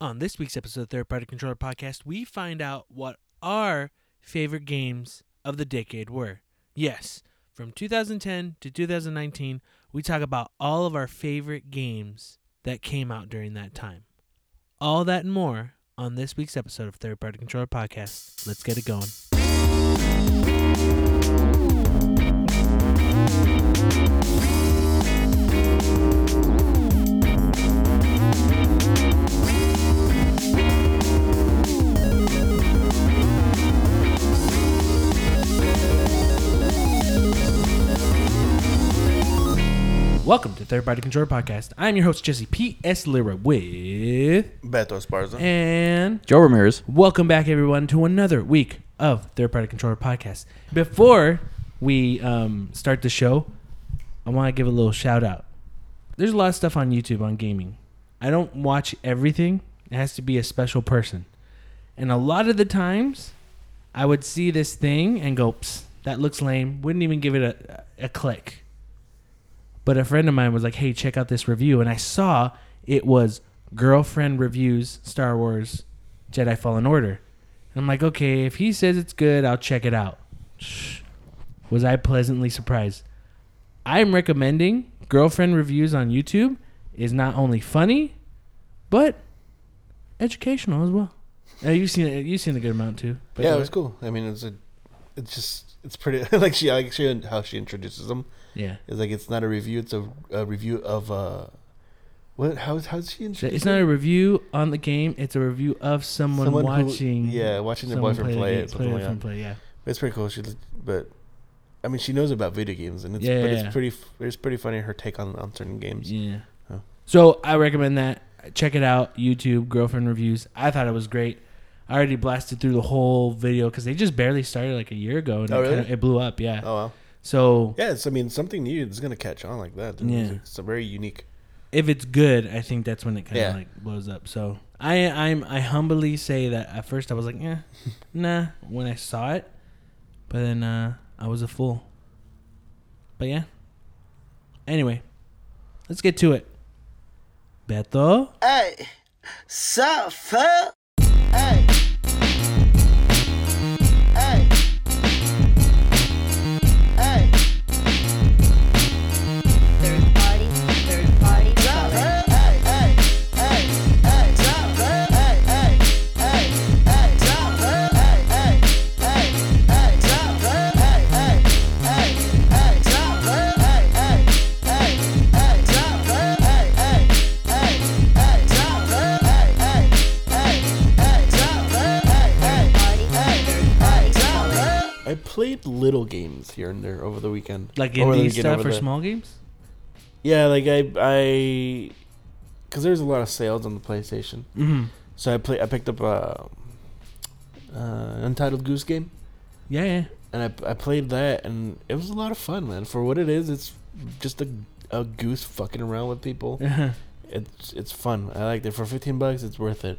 On this week's episode of Third Party Controller Podcast, we find out what our favorite games of the decade were. Yes, from 2010 to 2019, we talk about all of our favorite games that came out during that time. All that and more on this week's episode of Third Party Controller Podcast. Let's get it going. Welcome to Third Party Controller Podcast. I'm your host, Jesse P.S. Lira with. Beto Esparza. And Joe Ramirez. welcome back, everyone, to another week of Third Party Controller Podcast. Before we um, start the show, I want to give a little shout out. There's a lot of stuff on YouTube on gaming. I don't watch everything, it has to be a special person. And a lot of the times, I would see this thing and go, Psst, that looks lame. Wouldn't even give it a, a click. But a friend of mine was like, hey, check out this review. And I saw it was Girlfriend Reviews Star Wars Jedi Fallen Order. And I'm like, okay, if he says it's good, I'll check it out. Shh. Was I pleasantly surprised? I'm recommending Girlfriend Reviews on YouTube is not only funny, but educational as well. Uh, you've seen it. You've seen a good amount too. Yeah, it was cool. I mean, it's a, it's just, it's pretty. like she, like she, how she introduces them Yeah. It's like it's not a review. It's a, a review of uh, what? How how's she introduce? It's not a review on the game. It's a review of someone, Someone who- watching. yeah, watching their boyfriend the play it, their like that. play. Yeah. It's pretty cool. She, but, I mean, she knows about video games, and it's Yeah, but yeah, it's pretty. It's pretty funny her take on on certain games. Yeah. Oh. So I recommend that. Check it out. YouTube girlfriend reviews. I thought it was great. I already blasted through the whole video because they just barely started like a year ago and Oh, it, really? kinda, it blew up. Yeah. Oh wow. So Yeah, it's. I mean, something new. is gonna catch on like that. Yeah. It's, it's a very unique. if it's good, I think that's when it kind of Yeah. like blows up. So I I'm I humbly say that at first I was like, yeah, nah, when I saw it, but then uh, I was a fool. But yeah. Anyway, let's get to it. Beto. Hey, sup, fuck? Hey. Hey. Played little games here and there over the weekend. Like the indie stuff or the- small games? Yeah, like I, I, because there's a lot of sales on the PlayStation. Mm-hmm. So I play. I picked up a uh, Untitled Goose Game, Yeah, yeah. and I I played that, and it was a lot of fun, man. For what it is, it's just a a goose fucking around with people. It's it's fun. I liked it for fifteen bucks. It's worth it.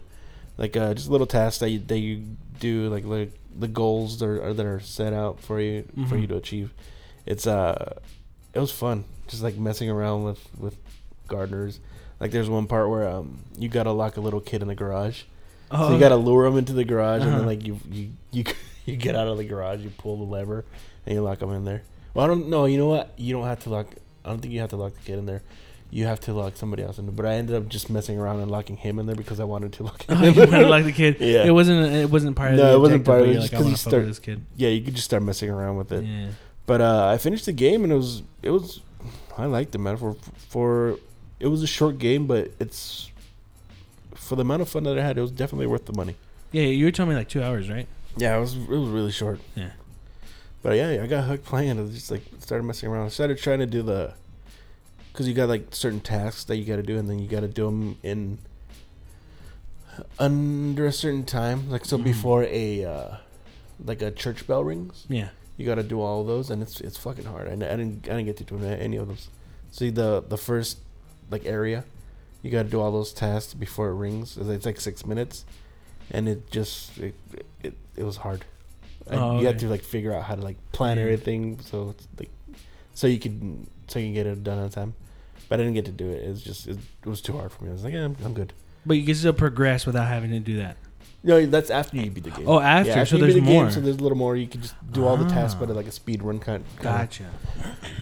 Like uh, just little tasks that you, that you do, like like the goals that are, that are set out for you for Mhm. you to achieve. It's uh, it was fun. Just like messing around with with gardeners. Like there's one part where um you gotta lock a little kid in the garage. oh, So you gotta lure him into the garage, and Uh-huh. then like you you you you get out of the garage, you pull the lever, and you lock him in there. Well, I don't know. You know what? You don't have to lock. I don't think you have to lock the kid in there. You have to lock somebody else in there. But I ended up just messing around and locking him in there because I wanted to lock him. Oh, you wanted to like the kid. Yeah. It wasn't. It wasn't part of. No, it wasn't part of it, just Like, I 'cause want to start- this kid. yeah, you could just start messing around with it. Yeah. But uh, I finished the game and it was it was I liked it, man. For for it was a short game, but it's for the amount of fun that I had, it was definitely worth the money. Yeah, you were telling me like two hours, right? Yeah, it was it was really short. Yeah. But yeah, I got hooked playing. I just like started messing around. I started trying to do the, because you got like certain tasks that you got to do, and then you got to do them in under a certain time. Like so, Mhm. before a uh, like a church bell rings, Yeah. you got to do all of those, and it's it's fucking hard. I, I didn't I didn't get to do any of those. See the the first like area, you got to do all those tasks before it rings. It's like six minutes, and it just it it, it was hard. And Oh, You have okay. to like figure out how to like plan Yeah. everything so it's like so you can so you can get it done on time. But I didn't get to do it. It was just it, was too hard for me. I was like, yeah, I'm, I'm good. But you can still progress without having to do that. No, that's after you beat the game. Oh, after, so you there's the more. Game, so there's a little more. You can just do all the tasks, Ah. but at like a speed run kind. kind of- Gotcha.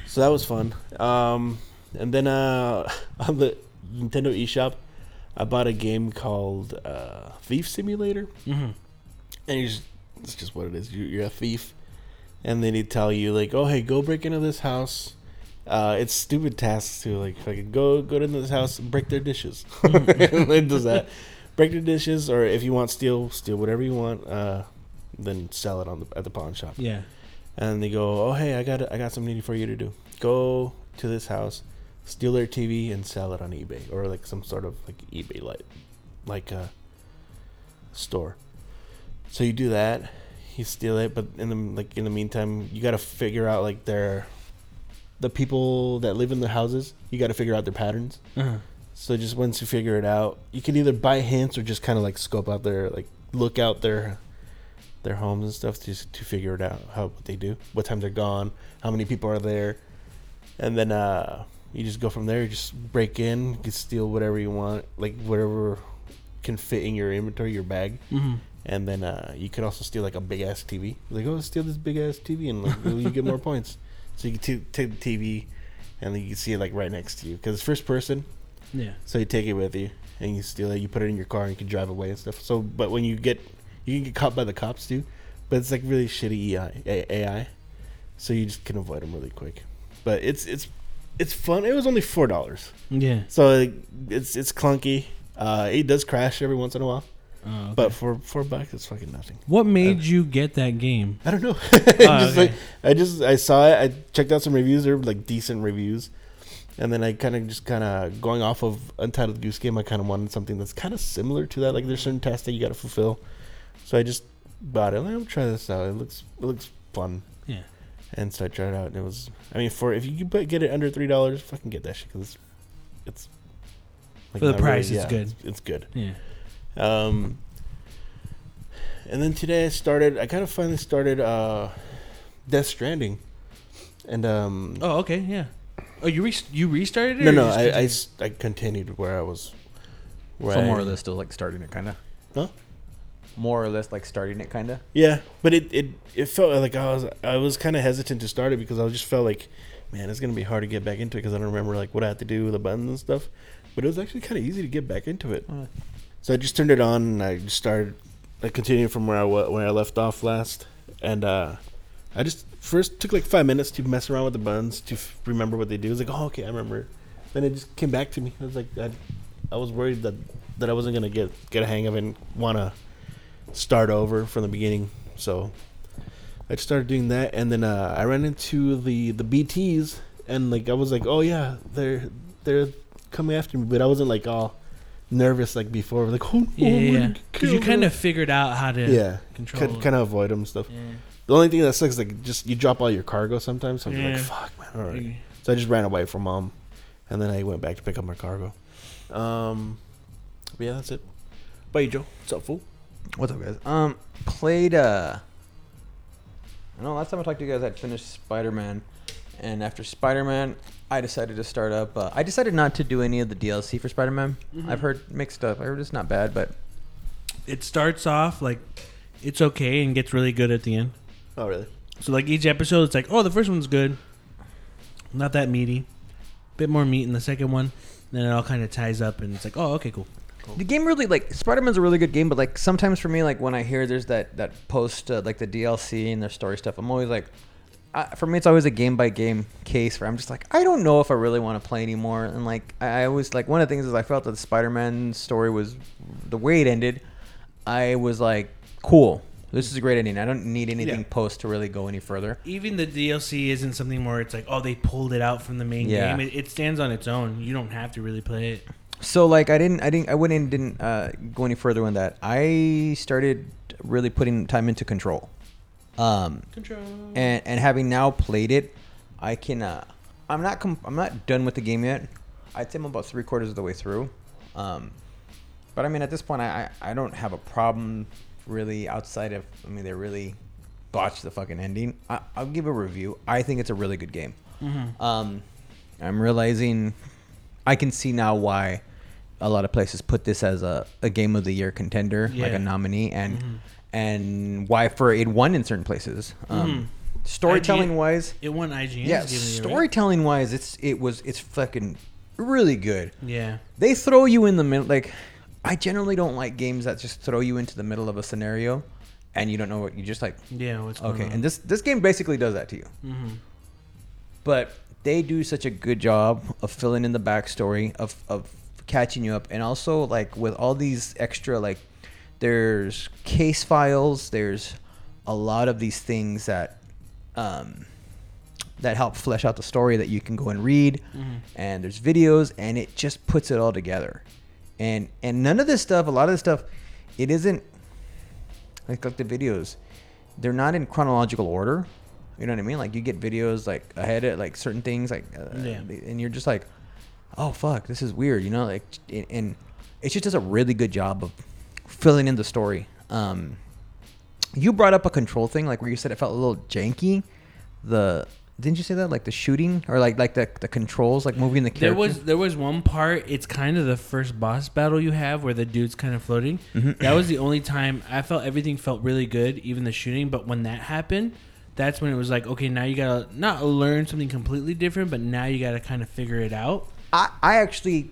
So that was fun. Um, and then uh, on the Nintendo eShop, I bought a game called uh, Thief Simulator, Mm-hmm. and you just, it's just what it is. You're, you're a thief, and then they tell you like, "Oh, hey, go break into this house." Uh, it's stupid tasks too. Like, fucking go go into this house, and break their dishes. it does that. Break their dishes, or if you want steal, steal whatever you want. Uh, then sell it on the at the pawn shop Yeah. and they go, "Oh, hey, I got I got something for you to do. Go to this house, steal their TV, and sell it on eBay or like some sort of like eBay like like a store." So you do that, you steal it, but in the like in the meantime, you got to figure out like their the people that live in the houses. You got to figure out their patterns. Uh-huh. So just once you figure it out, you can either buy hints or just kind of like scope out their like look out their their homes and stuff to to figure it out how what they do, what time they're gone, how many people are there, and then uh, you just go from there. You just break in, you can steal whatever you want, like whatever can fit in your inventory, your bag, Mm-hmm. and then uh, you could also steal like a big ass TV. Like oh, steal this big ass TV, and like you get more points. So you can t- take the TV, and then you can see it like right next to you because it's first person. Yeah. So you take it with you and you steal it. You put it in your car and you can drive away and stuff. So, but when you get, you can get caught by the cops too. But it's like really shitty AI, AI. So you just can avoid them really quick. But it's it's it's fun. It was only four dollars, Yeah. so like, it's it's clunky. Uh, it does crash every once in a while, Oh, okay. but for four bucks, it's fucking nothing. what made you get that game? I don't know. Oh, just okay. like I just I saw it. I checked out some reviews. They're like decent reviews, and then I kind of just kind of going off of Untitled Goose Game. I kind of wanted something that's kind of similar to that. Like there's certain tasks that you got to fulfill. So I just bought it. Like, I'll try this out. It looks it looks fun. Yeah. And so I tried it out, and it was. I mean, for if you can put- get it under three dollars, fucking get that shit because it's. it's like, For the price, it's good. It's, it's good. Yeah. Um, and then today I started. I kind of finally started uh, Death Stranding, and um, Oh, okay. Yeah. Oh, you re- you restarted it? no, no, you I, I continued? s- I continued where I was. Where So I- more or less still like starting it, kind of. Huh? More or less like starting it, kind of. Yeah, but it, it it felt like I was I was kind of hesitant to start it because I just felt like, man, it's gonna be hard to get back into it because I don't remember like what I had to do with the buttons and stuff. But it was actually kind of easy to get back into it. Oh. So I just turned it on and I just started. I continued from where I where I left off last, and uh, I just first took like five minutes to mess around with the buttons to f- remember what they do. I was like, oh okay, I remember. Then it just came back to me. I was like, I, I was worried that that I wasn't gonna get get a hang of it and want to start over from the beginning. So I just started doing that, and then uh, I ran into the the BTS, and like I was like, oh yeah, they're they're coming after me, but I wasn't like all nervous like before. Like, oh, Yeah, I'm yeah. Because you kind of figured out how to yeah, control. could kind of avoid them and stuff. Yeah. The only thing that sucks is like just you drop all your cargo sometimes. So I'm Yeah. like, fuck, man. All right. So I just ran away from mom, and then I went back to pick up my cargo. Um, but yeah, that's it. Bye, you, Joe. What's up, fool? What's up, guys? Um, played. uh I know last time I talked to you guys, I'd finished Spider Man, and after Spider Man, I decided to start up. Uh, I decided not to do any of the DLC for Spider Man. Mhm. I've heard mixed stuff. I heard it's not bad, but It starts off like it's okay and gets really good at the end. Oh, really? So like each episode, it's like, oh, the first one's good, not that meaty, bit more meat in the second one. Then it all kind of ties up, and it's like, oh, okay, cool. the game really like Spider Man's a really good game. But like sometimes for me, like when I hear there's that that post uh, like the DLC and their story stuff, I'm always like. I, for me, it's always a game by game case where I'm just like, I don't know if I really want to play anymore. And like, I, I always like one of the things is I felt that the Spider Man story was the way it ended. I was like, cool, this is a great ending. I don't need anything Yeah. post to really go any further. Even the DLC isn't something where it's like, oh, they pulled it out from the main Yeah. game. It, it stands on its own. You don't have to really play it. So like, I didn't, I didn't, I went and didn't uh, go any further on that. I started really putting time into Control. Um, Control. and and having now played it, I can. Uh, I'm not. Com- I'm not done with the game yet. I'd say I'm about three quarters of the way through. Um, but I mean, at this point, I I I don't have a problem really outside of. I mean, they really botched the fucking ending. I, I'll give a review. I think it's a really good game. Mhm. Um, I'm realizing I can see now why a lot of places put this as a, a game of the year contender, like a nominee, and Mhm. And why for it won in certain places. Um, Mhm. Storytelling wise, It won IGN. yeah, storytelling wise, it's it was it's fucking really good. Yeah. They throw you in the middle. Like, I generally don't like games that just throw you into the middle of a scenario, and you don't know what you just like. Yeah. What's going Okay, on? and this this game basically does that to you. Mhm. But they do such a good job of filling in the backstory of of catching you up, and also like with all these extra like, there's case files. There's a lot of these things that. Um, that help flesh out the story that you can go and read Mhm. and there's videos and it just puts it all together and and none of this stuff a lot of this stuff it isn't like like the videos they're not in chronological order you know what i mean like you get videos like ahead of like certain things like uh, Yeah. and you're just like oh fuck this is weird you know like and- and it just does a really good job of filling in the story um you brought up a control thing like where you said it felt a little janky the didn't you say that like the shooting or like like the the controls like moving the character There was there was one part. It's kind of the first boss battle you have where the dude's kind of floating. Mhm. That was the only time I felt everything felt really good, even the shooting. But when that happened, that's when it was like, okay, now you gotta not learn something completely different, but now you gotta kind of figure it out. I, I actually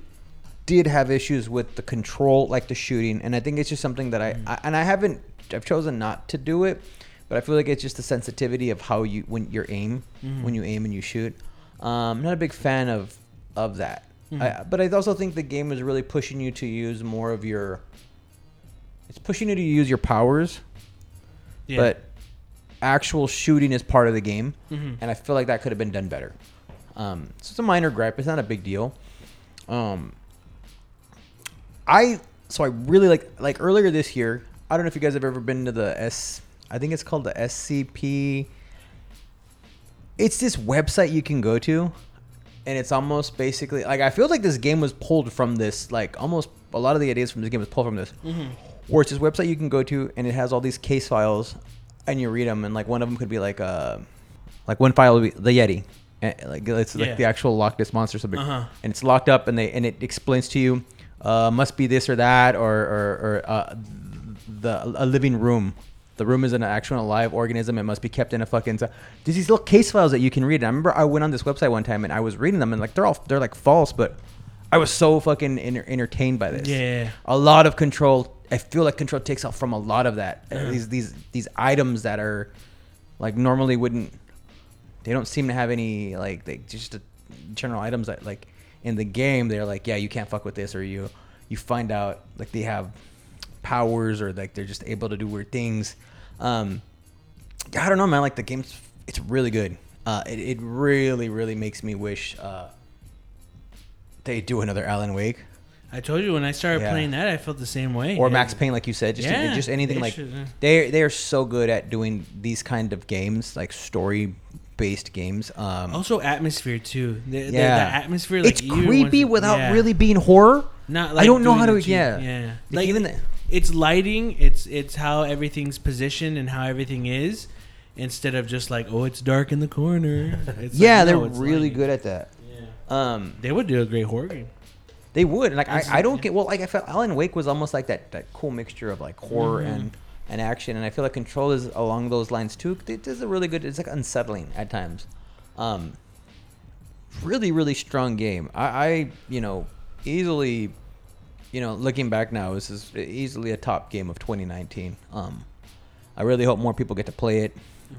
did have issues with the control, like the shooting, and I think it's just something that I, I and I haven't. I've chosen not to do it, but I feel like it's just the sensitivity of how you when your aim, Mhm. when you aim and you shoot. Um, I'm not a big fan of of that. Mhm. I, but I also think the game is really pushing you to use more of your. It's pushing you to use your powers, Yeah. but actual shooting is part of the game Mhm. and I feel like that could have been done better. Um, so it's a minor gripe. It's not a big deal. Um, I so I really like like earlier this year. I don't know if you guys have ever been to the S. I think it's called the SCP. It's this website you can go to, and it's almost basically like I feel like this game was pulled from this. Like almost a lot of the ideas from this game was pulled from this. Mhm. Where it's this website you can go to, and it has all these case files, and you read them, and like one of them could be like uh like one file would be the Yeti, and like it's Yeah. like the actual Loch Ness monster, or something, Uh-huh. and it's locked up, and they and it explains to you, uh, must be this or that, or or, or uh, the a living room. The room is an actual alive organism. It must be kept in a fucking. There's these little case files that you can read. And I remember I went on this website one time and I was reading them and like they're all they're like false, but I was so fucking enter- entertained by this Yeah. a lot of control. I feel like control takes off from a lot of that. These these these items that are like normally wouldn't. They don't seem to have any like they just uh, general items that like in the game they're like yeah you can't fuck with this or you you find out like they have powers or like they're just able to do weird things. Um, I don't know, man. Like the game's it's really good. Uh, it, it really really makes me wish uh, they do another Alan Wake. I told you when I started Yeah. playing that, I felt the same way. or Yeah. Max Payne, like you said, just Yeah, just anything they like should, they they are so good at doing these kind of games, like story based games. Um, Also, atmosphere too. The, the- yeah, the atmosphere. Like it's creepy once- without yeah. really being horror. Not. Like I don't know how to. it Yeah, Yeah. Like, even the, it's lighting. It's it's how everything's positioned and how everything is, instead of just like oh it's dark in the corner. It's yeah, like, they're no, really lighting. good at that. Yeah. Um, They would do a great horror game. They would. Like I, I don't get well. Like I felt Alan Wake was almost like that that cool mixture of like horror Mhm. and and action, and I feel like Control is along those lines too. It is a really good. It's like unsettling at times. Um, really, really strong game. I, I you know easily, you know, looking back now, this is easily a top game of 2019. Um, I really hope more people get to play it.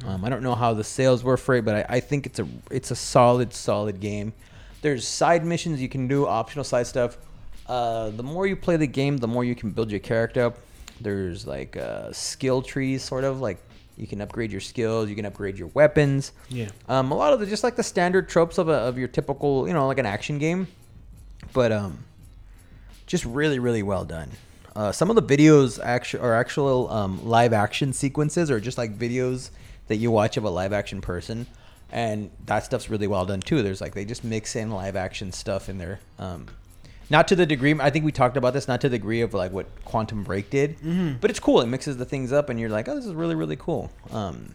Um, I don't know how the sales were for it, but I, I think it's a it's a solid solid game. There's side missions you can do, optional side stuff. Uh, the more you play the game, the more you can build your character up. There's like uh, skill trees, sort of like you can upgrade your skills, you can upgrade your weapons. Yeah. Um, a lot of the just like the standard tropes of a, of your typical, you know, like an action game, but um, just really really well done. Uh, some of the videos actually are actual um, live action sequences, or just like videos that you watch of a live action person, and that stuff's really well done too. There's like they just mix in live action stuff in there. Um, not to the degree I think we talked about this, not to the degree of like what Quantum Break did, Mhm. but it's cool. It mixes the things up, and you're like, oh, this is really really cool. Um,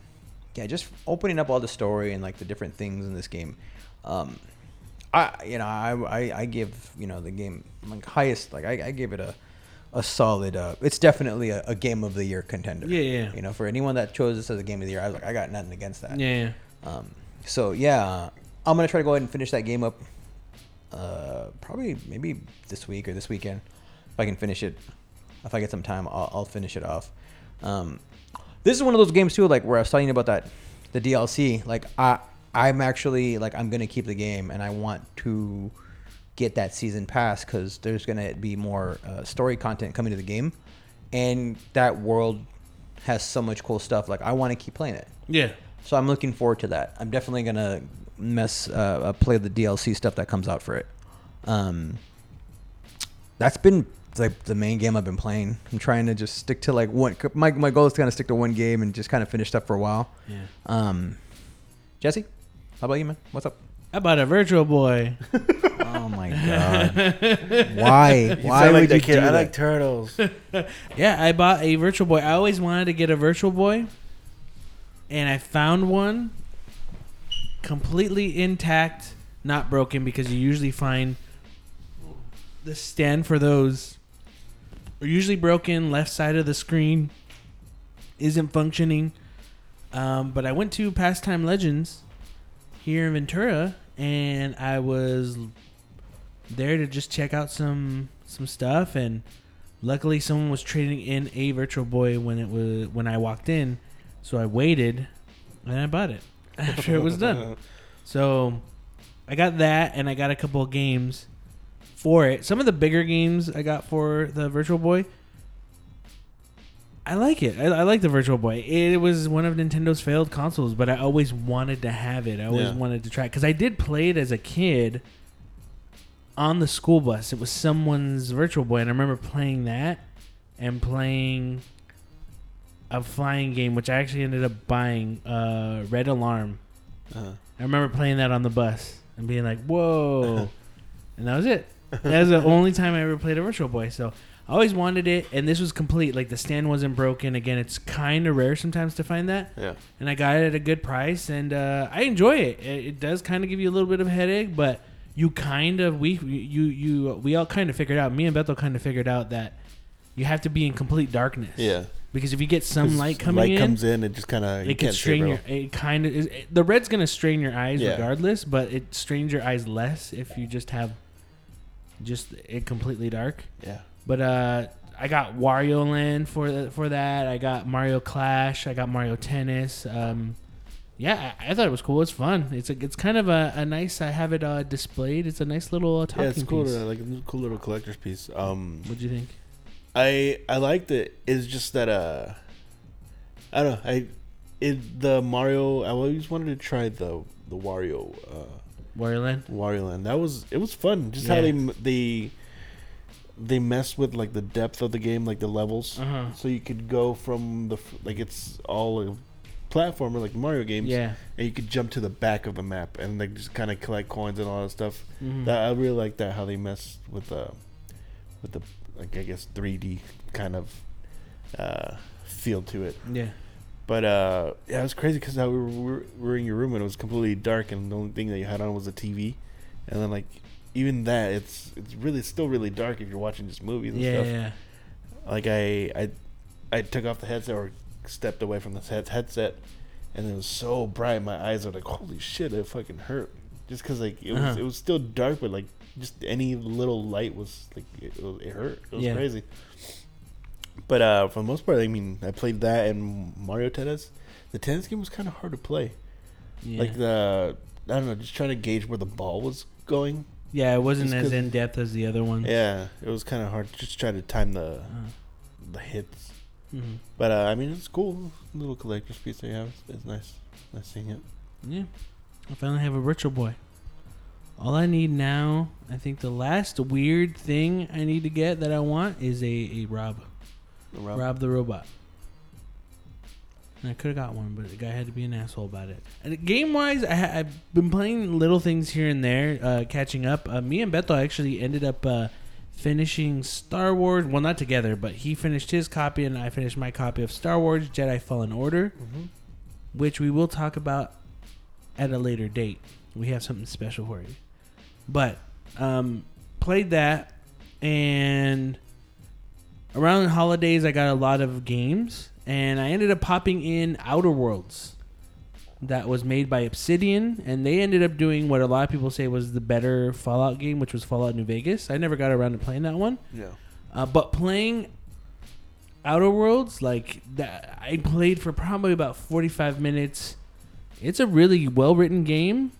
yeah, just opening up all the story and like the different things in this game. Um, I you know I, I I give you know the game like highest like I, I give it a a solid uh it's definitely a, a game of the year contender. Yeah, yeah. You know, for anyone that chose this as a game of the year, I was like I got nothing against that. Yeah. Um, so yeah, I'm gonna try to go ahead and finish that game up. Uh, probably maybe this week or this weekend, if I can finish it. If I get some time, I'll, I'll finish it off. Um, this is one of those games too, like where I was telling you about that, the DLC. Like I, I'm actually like I'm gonna keep the game, and I want to get that season pass because there's gonna be more uh, story content coming to the game, and that world has so much cool stuff. Like I want to keep playing it. Yeah. So I'm looking forward to that. I'm definitely gonna mess uh, uh, play the DLC stuff that comes out for it. Um, that's been like the main game I've been playing. I'm trying to just stick to like one. My my goal is to kind of stick to one game and just kind of finish stuff for a while. Yeah. Um, Jesse, how about you, man? What's up? How about a Virtual Boy? Oh my god! Why? You Why would like you kid. do I that? like turtles. yeah, I bought a Virtual Boy. I always wanted to get a Virtual Boy, and I found one completely intact, not broken, because you usually find the stand for those are usually broken. Left side of the screen isn't functioning. Um, but I went to Pastime Legends here in Ventura, and I was there to just check out some some stuff and luckily someone was trading in a virtual boy when it was when I walked in so I waited and I bought it after it was done so I got that and I got a couple of games for it some of the bigger games I got for the virtual boy I like it. I, I like the Virtual Boy. It was one of Nintendo's failed consoles, but I always wanted to have it. I always Yeah. wanted to try it because I did play it as a kid on the school bus. It was someone's Virtual Boy, and I remember playing that and playing a flying game, which I actually ended up buying, uh, Red Alarm. Uh-huh. I remember playing that on the bus and being like, "Whoa!" and that was it. That was the only time I ever played a Virtual Boy. So I always wanted it, and this was complete. Like the stand wasn't broken. Again, it's kind of rare sometimes to find that, Yeah. and I got it at a good price, and uh, I enjoy it. It, it does kind of give you a little bit of headache, but you kind of we you you we all kind of figured out. Me and Beto kind of figured out that you have to be in complete darkness. Yeah. Because if you get some light coming light in, comes in, it just kind of it can strain your. It kind of the red's gonna strain your eyes Yeah. regardless, but it strains your eyes less if you just have just it completely dark. Yeah. But uh, I got Wario Land for th- for that. I got Mario Clash. I got Mario Tennis. Um, yeah, I, I thought it was cool. It's fun. It's a, it's kind of a, a nice. I have it uh, displayed. It's a nice little uh, talking Yeah, it's cool. piece. To, like a cool little collector's piece. Um, what do you think? I I liked it. It's just that uh, I don't know. I it the Mario. I always wanted to try the the Wario uh Wario Land. Wario Land. That was it was fun. Just Yeah. how they they they mess with like the depth of the game, like the levels. Uh huh. So you could go from the like it's all a platformer like Mario games. Yeah. And you could jump to the back of the map and like just kind of collect coins and all that stuff. Mhm. That I really like that how they mess with the with the like I guess 3D kind of uh, feel to it. yeah. But uh, yeah, it was crazy because we were, we were- in your room and it was completely dark and the only thing that you had on was a TV, and then like even that it's it's really still really dark if you're watching just movies and Yeah. stuff. Yeah. Like I I I took off the headset or stepped away from the headset, and it was so bright my eyes were like holy shit it fucking hurt just because like it was Uh-huh. it was still dark but like just any little light was like it, it, hurt it was Yeah. crazy. But uh, for the most part, I mean, I played that and Mario Tennis. The tennis game was kind of hard to play. Yeah. Like the I don't know, just trying to gauge where the ball was going. yeah. It wasn't just as in depth as the other ones. Yeah, it was kind of hard to just try to time the Uh, the hits. mhm. But uh, I mean, it's cool. Little collector's piece they have. It's nice. Nice seeing it. Yeah. I finally have a Virtual Boy. All I need now, I think the last weird thing I need to get that I want is a, a Rob. Rob- Rob the Robot. And I could have got one, but the guy had to be an asshole about it. And game wise, I ha- I've been playing little things here and there, uh, catching up. Uh, me and Beto actually ended up uh, finishing Star Wars. Well, not together, but he finished his copy, and I finished my copy of Star Wars Jedi Fallen Order, Mhm. which we will talk about at a later date. We have something special for you. But um, played that, and around the holidays, I got a lot of games, and I ended up popping in Outer Worlds. That was made by Obsidian, and they ended up doing what a lot of people say was the better Fallout game, which was Fallout New Vegas. I never got around to playing that one. Yeah. Uh, but playing Outer Worlds, like that, I played for probably about forty-five minutes. It's a really well-written game,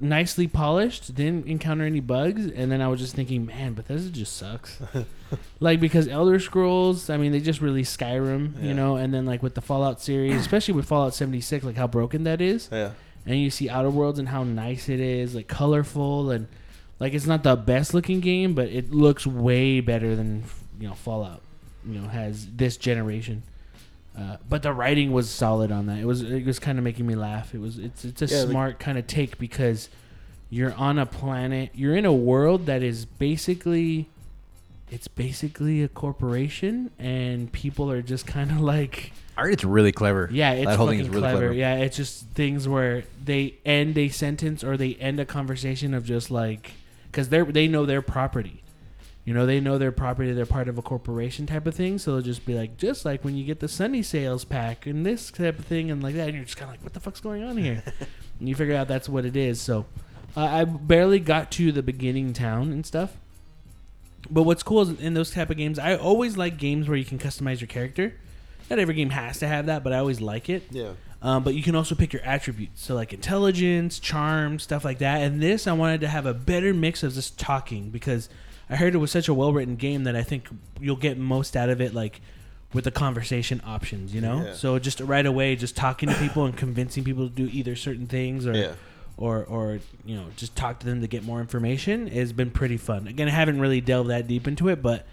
nicely polished. Didn't encounter any bugs, and then I was just thinking, man, Bethesda just sucks. like because Elder Scrolls, I mean, they just released Skyrim, Yeah. you know, and then like with the Fallout series, especially with Fallout seventy-six, like how broken that is Yeah. and you see Outer Worlds and how nice it is, like colorful and like it's not the best looking game, but it looks way better than you know Fallout. You know has this generation. Uh, but the writing was solid on that. It was it was kind of making me laugh. It was it's it's a Yeah, like- smart kind of take because you're on a planet, you're in a world that is basically it's basically a corporation and people are just kind of like I heard it's really clever. yeah, it's that whole fucking thing is really clever. clever. Yeah, it's just things where they end a sentence or they end a conversation of just like because they they know their property. You know, they know their property. They're part of a corporation type of thing. So they'll just be like, just like when you get the Sunny Sales pack and this type of thing and like that. And you're just kind of like, what the fuck's going on here? and you figure out that's what it is. So uh, I barely got to the beginning town and stuff. But what's cool is in those type of games, I always like games where you can customize your character. Not every game has to have that, but I always like it. Yeah. Um, but you can also pick your attributes, so like intelligence, charm, stuff like that. And this, I wanted to have a better mix of just talking because I heard it was such a well written game that I think you'll get most out of it, like with the conversation options, you know. Yeah. So just right away, just talking to people and convincing people to do either certain things or Yeah. or or you know just talk to them to get more information has been pretty fun. Again, I haven't really delved that deep into it, but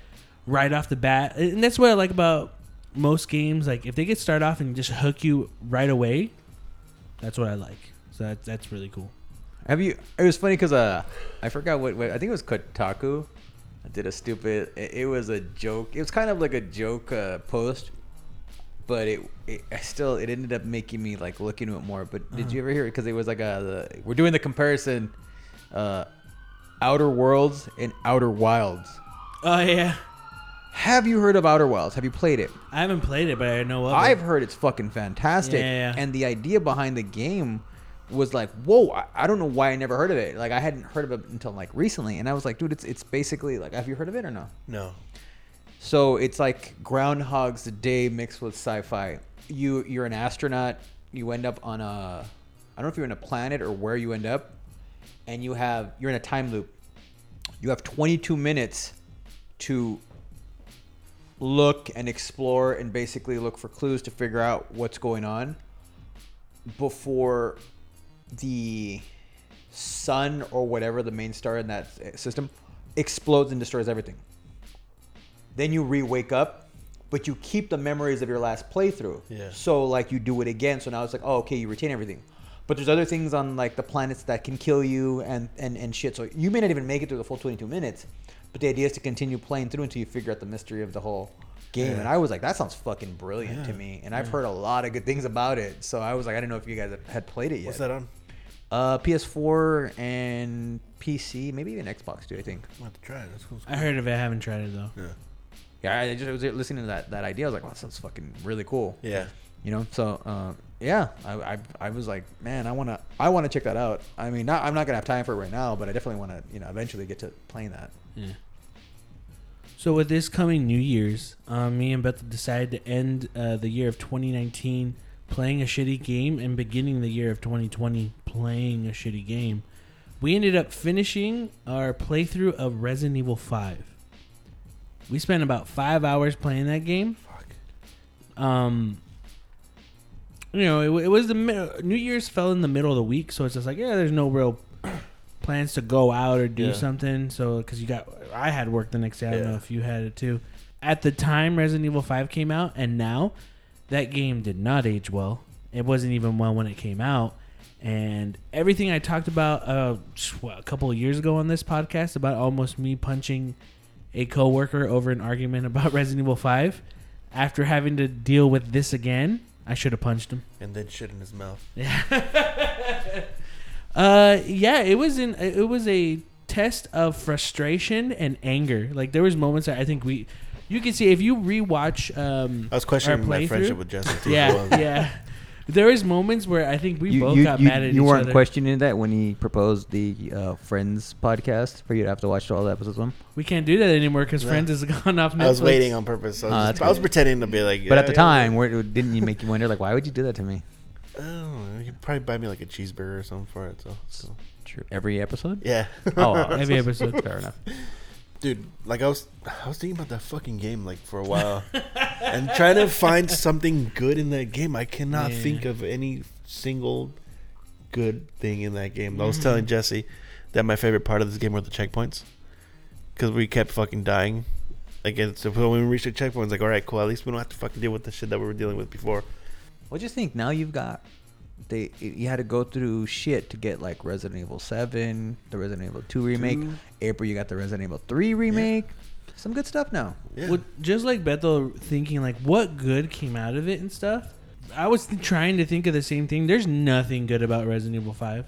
right off the bat, and that's what I like about most games. Like if they get start off and just hook you right away, that's what I like. So that, that's really cool. Have you? It was funny because uh, I forgot what, what I think it was Kotaku. Did a stupid. It, it was a joke. It was kind of like a joke uh, post, but it, it I still it ended up making me like look into it more. But did you ever hear it? Because it was like a the, we're doing the comparison, uh, Outer Worlds and Outer Wilds. Oh yeah, Have you heard of Outer Wilds? Have you played it? I haven't played it, but I know of I've it. heard it's fucking fantastic. Yeah, yeah, yeah. And the idea behind the game was like, whoa, I, I don't know why I never heard of it. Like I hadn't heard of it until like recently. And I was like, dude, it's it's basically like have you heard of it or no? No. So it's like Groundhog's Day mixed with sci-fi. You you're an astronaut. You end up on a I don't know if you're in a planet or where you end up, and you have you're in a time loop. You have 22 minutes to look and explore and basically look for clues to figure out what's going on before the sun or whatever the main star in that eh, system explodes and destroys everything. Then you re-wake up, but you keep the memories of your last playthrough. Yeah. So like you do it again. So now it's like, oh, okay, you retain everything. But there's other things on like the planets that can kill you and and and shit. So you may not even make it through the full 22 minutes. But the idea is to continue playing through until you figure out the mystery of the whole game. Yeah. And I was like, that sounds fucking brilliant to me. And I've heard a lot of good things about it. So I was like, I didn't know if you guys had played it yet. What's that on? Uh, PS4 and PC, maybe even Xbox too. I think. I'm about to try it. That's cool. I heard of it. I haven't tried it though. Yeah. Yeah, I just was listening to that, that idea. I was like, wow, that sounds fucking really cool. Yeah. You know, so uh, yeah, I, I, I was like, man, I wanna I wanna check that out. I mean, not, I'm not gonna have time for it right now, but I definitely wanna you know eventually get to playing that. Yeah. So with this coming New Year's, um, me and Beth decided to end uh, the year of 2019 playing a shitty game and beginning the year of 2020 playing a shitty game. We ended up finishing our playthrough of Resident Evil 5. We spent about five hours playing that game. Fuck. Um, you know, it, it was the New Year's fell in the middle of the week, so it's just like, yeah, there's no real plans to go out or do Yeah. something. So, because you got, I had work the next day. I don't Yeah. know if you had it too. At the time Resident Evil 5 came out, and now that game did not age well. It wasn't even well when it came out. And everything I talked about uh, what, a couple of years ago on this podcast about almost me punching a coworker over an argument about Resident Evil 5, after having to deal with this again, I should have punched him. And then shit in his mouth. Yeah. Uh, yeah, it was in. It was a test of frustration and anger. Like there was moments that I think we, you can see if you rewatch. Um, I was questioning our my friendship with Jesse too. yeah, yeah. There was moments where I think we you both you, got you, mad at each other. you weren't questioning that when he proposed the uh, Friends podcast for you to have to watch all the episodes of them. we can't do that anymore because Yeah. Friends has gone off Netflix. I was waiting on purpose. I was, Oh, just- I was pretending to be like. But at the yeah, time, where, didn't you make you wonder like why would you do that to me? Oh, don't know. You'd probably buy me like a cheeseburger or something for it. So, so. True. Every episode. yeah. Oh, Every episode. fair enough. Dude like i was i was thinking about that fucking game like for a while and trying to find something good in that game i cannot Yeah. think of any single good thing in that game i Mm. was telling jesse that my favorite part of this game were the checkpoints because we kept fucking dying like it's, so when we reached the checkpoints like all right cool at least we don't have to fucking deal with the shit that we were dealing with before What do you think? Now you've got they you had to go through shit to get like Resident Evil Seven, the Resident Evil Two remake. Two. April, you got the Resident Evil Three remake. Some good stuff now. yeah Well, just like Beto thinking like what good came out of it and stuff. I was trying to think of the same thing. There's nothing good about Resident Evil Five.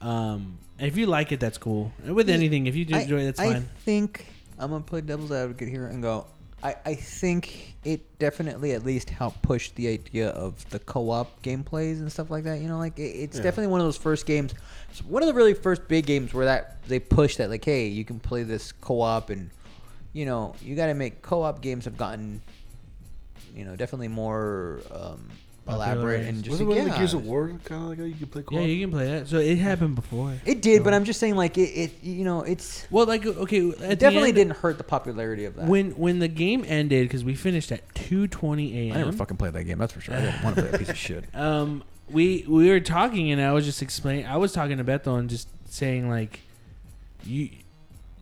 Um, if you like it, that's cool. With anything, if you do enjoy it, that's I fine. I think I'm gonna play devil's advocate here and go. I, I think it definitely at least helped push the idea of the co-op gameplays and stuff like that. You know, like it, it's Yeah. definitely one of those first games. it's one of the really first big games where that they pushed that like, hey, you can play this co-op and you know you got to make co-op games have gotten you know definitely more um, elaborate and just was it one yeah. the gears of war kind of like that you could play Yeah, co-op? you can play that. So it happened before. It did, but I'm just saying like it, it you know it's Well, like okay, at it definitely end, didn't hurt the popularity of that. When when the game ended, because we finished at two twenty a.m. I never fucking played that game. That's for sure. I didn't want to play that piece of shit. um, we we were talking, and I was just explaining. I was talking to Beto and just saying like, you.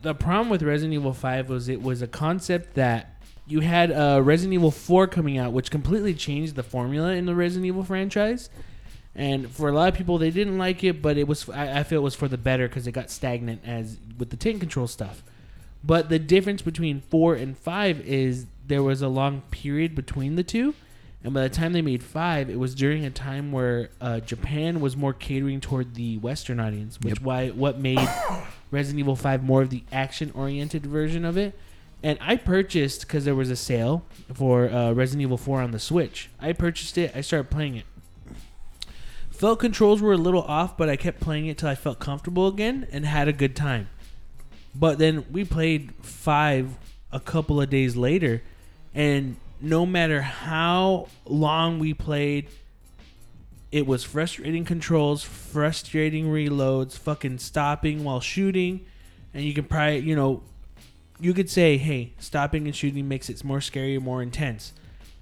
The problem with Resident Evil Five was it was a concept that you had uh, Resident Evil Four coming out, which completely changed the formula in the Resident Evil franchise. And for a lot of people, they didn't like it, but it was I, I feel it was for the better because it got stagnant as with the tank control stuff. But the difference between four and five is there was a long period between the two, and by the time they made five, it was during a time where uh, Japan was more catering toward the Western audience, which Yep. why what made Resident Evil Five more of the action-oriented version of it. And I purchased because there was a sale for uh, Resident Evil Four on the Switch. I purchased it. I started playing it. Felt controls were a little off, but I kept playing it till I felt comfortable again and had a good time. But then we played five a couple of days later, and no matter how long we played, it was frustrating controls, frustrating reloads, fucking stopping while shooting, and you can probably, you know, you could say, hey, stopping and shooting makes it more scary, more intense.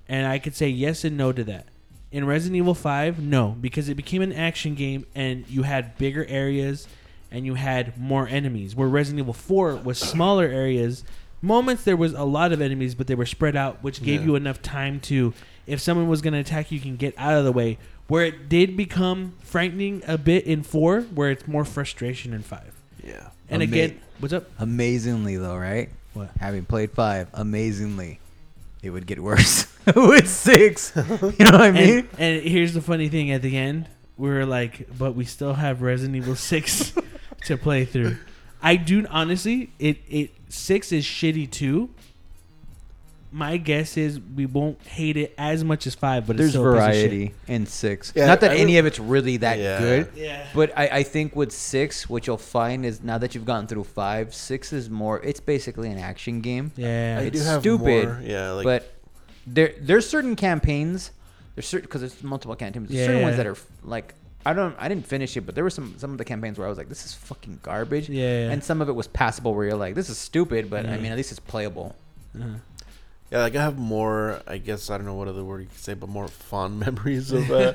And I could say yes and no to that. In Resident Evil 5, no, because it became an action game and you had bigger areas and you had more enemies. Where Resident Evil 4 was smaller areas. Moments there was a lot of enemies, but they were spread out, which gave Yeah. you enough time to, if someone was going to attack you, you can get out of the way. Where it did become frightening a bit in 4, where it's more frustration in 5. yeah And Ama- again, what's up? Amazingly though, right? What? Having played five, amazingly, it would get worse with six. You know what I mean? And, and here's the funny thing at the end, we were like, but we still have Resident Evil 6 to play through. I do honestly, it it 6 is shitty too. My guess is we won't hate it as much as 5, but it's There's still a piece of shit. variety in six. Yeah, Not that I any re- of it's really that Yeah. good. Yeah. But I, I think with six, what you'll find is now that you've gotten through five, six is more. It's basically an action game. Yeah. I it's do have stupid, more, yeah like but there there's certain campaigns. There's certain because there's multiple campaigns. There's certain Yeah. ones that are like I don't I didn't finish it, but there were some some of the campaigns where I was like, this is fucking garbage. Yeah. And some of it was passable, where you're like, this is stupid, but I mean at least it's playable. Uh-huh. Yeah, like I have more. I guess I don't know what other word you could say, but more fond memories of uh,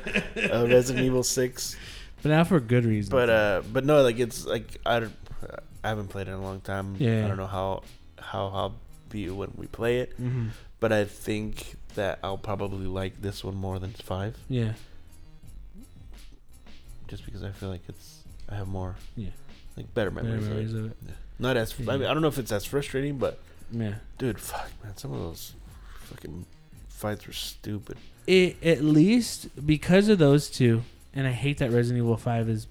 uh, Resident Evil Six. But now for good reason. But uh, but no, like it's like I, I haven't played it in a long time. Yeah. I don't know how how I'll be when we play it, hmm but I think that I'll probably like this one more than five, Yeah. just because I feel like it's I have more Yeah. like better Better memories. memories of it. of it. Not as I, mean, I don't know if it's as frustrating, but Yeah. dude, fuck man, some of those fucking fights were stupid. It at least because of those two, and I hate that Resident Evil Five is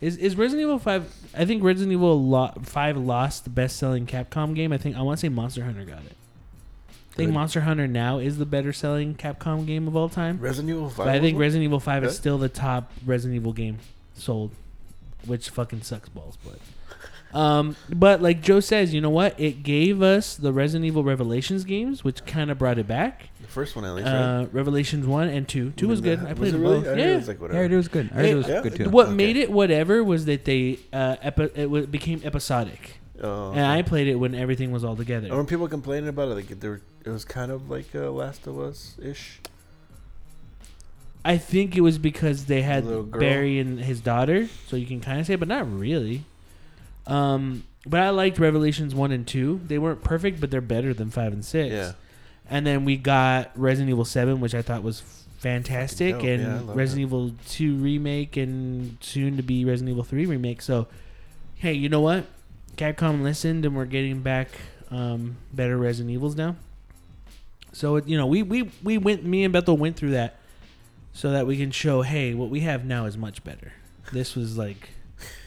Is is Resident Evil Five? I think Resident Evil lo- Five lost the best selling Capcom game. I think I want to say Monster Hunter got it. I think Good. Monster Hunter now is the better selling Capcom game of all time. Resident Evil Five. But I think? Resident Evil Five is Really? still the top Resident Evil game sold, which fucking sucks balls. But, um, but like Joe says, you know what? It gave us the Resident Evil Revelations games, which kind of brought it back. the first one at least. right? Uh, Revelations one and two. Two was good. I Was played it them really? both. I heard Yeah. it was like Yeah, it was good. I heard it was Yeah. good too. What Okay. made it whatever was that they uh, epi- it w- became episodic, Oh, and I played it when everything was all together. And when people complaining about it, like there, it was kind of like uh, Last of Us ish. I think it was because they had Little girl. Barry and his daughter, so you can kind of say, but not really. Um, but I liked Revelations one and two. They weren't perfect, but they're better than five and six. Yeah. And then we got Resident Evil seven, which I thought was fantastic, dope. and Yeah, Resident Evil two remake, and soon to be Resident Evil three remake. So, hey, you know what? Capcom listened, and we're getting back um, better Resident Evils now. So it, you know, we we we went. Me and Beto went through that, so that we can show, hey, what we have now is much better. This was like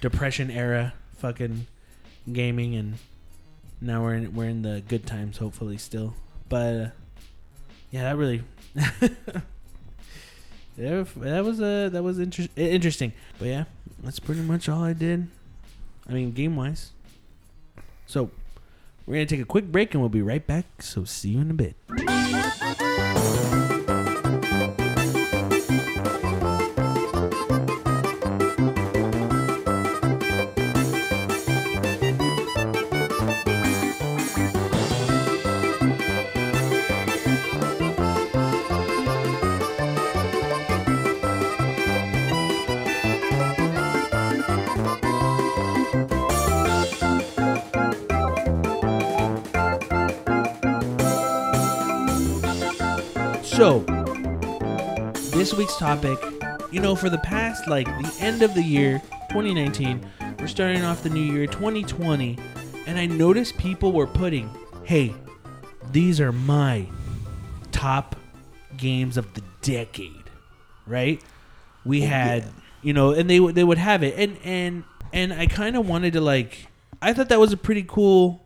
depression era fucking gaming, and now we're in we're in the good times. Hopefully, still. But uh, yeah, that really. That was uh, that was inter- interesting, but yeah, that's pretty much all I did. I mean, game wise. So, we're gonna take a quick break and we'll be right back. So, see you in a bit. So, this week's topic, you know, for the past, like, the end of the year, 2019, we're starting off the new year, 2020, and I noticed people were putting, hey, these are my top games of the decade, right? We oh, had, you know, and they would they would have it, and and and I kind of wanted to like, I thought that was a pretty cool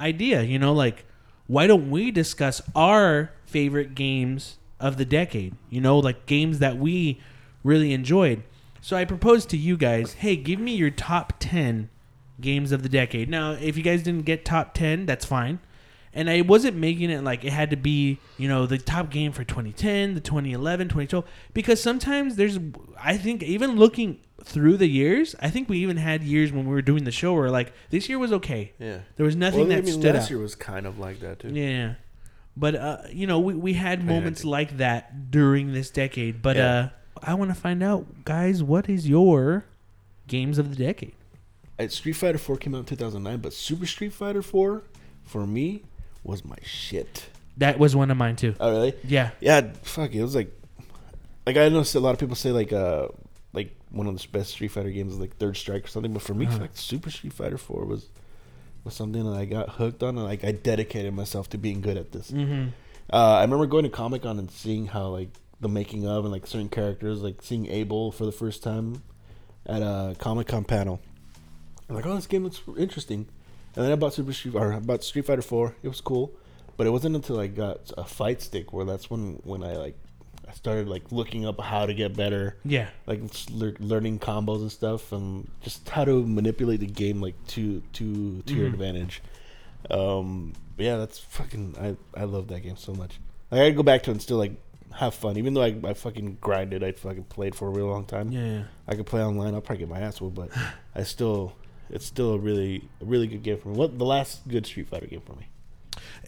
idea, you know, like why don't we discuss our favorite games of the decade? You know, like games that we really enjoyed. So I proposed to you guys, hey, give me your top 10 games of the decade. Now, if you guys didn't get top 10, that's fine. And I wasn't making it like it had to be, you know, the top game for 2010, the 2011, 2012 because sometimes there's I think even looking through the years, I think we even had years when we were doing the show where like this year was okay. Yeah. There was nothing well, that I mean, stood last out. year was kind of like that too. Yeah. But uh, you know, we, we had moments like that during this decade. But Yeah. uh I want to find out, guys, what is your games of the decade? Uh, Street Fighter 4 came out in 2009, but Super Street Fighter 4 for me was my shit. That was one of mine too. Oh really? Yeah. Yeah, fuck. It It was like, like I know a lot of people say like uh like one of the best Street Fighter games is like Third Strike or something, but for me, Uh-huh. like Super Street Fighter 4 was was something that I got hooked on, and like I dedicated myself to being good at this. Mm-hmm. Uh, I remember going to Comic Con and seeing how like the making of and like certain characters, like seeing Abel for the first time at a Comic Con panel. I'm like, oh, this game looks interesting. And then I bought Super Street or I bought Street Fighter Four. It was cool, but it wasn't until I got a fight stick where that's when when I like I started like looking up how to get better, Yeah. like learning combos and stuff, and just how to manipulate the game like to to to your Mhm. advantage. Um, yeah, that's fucking. I I love that game so much. Like, I'd go back to it and still like have fun, even though I, I fucking grinded. I fucking played for a real long time. Yeah. yeah. I could play online. I'll probably get my ass whooped, but I still, it's still a really, a really good game for me. What the last good Street Fighter game for me?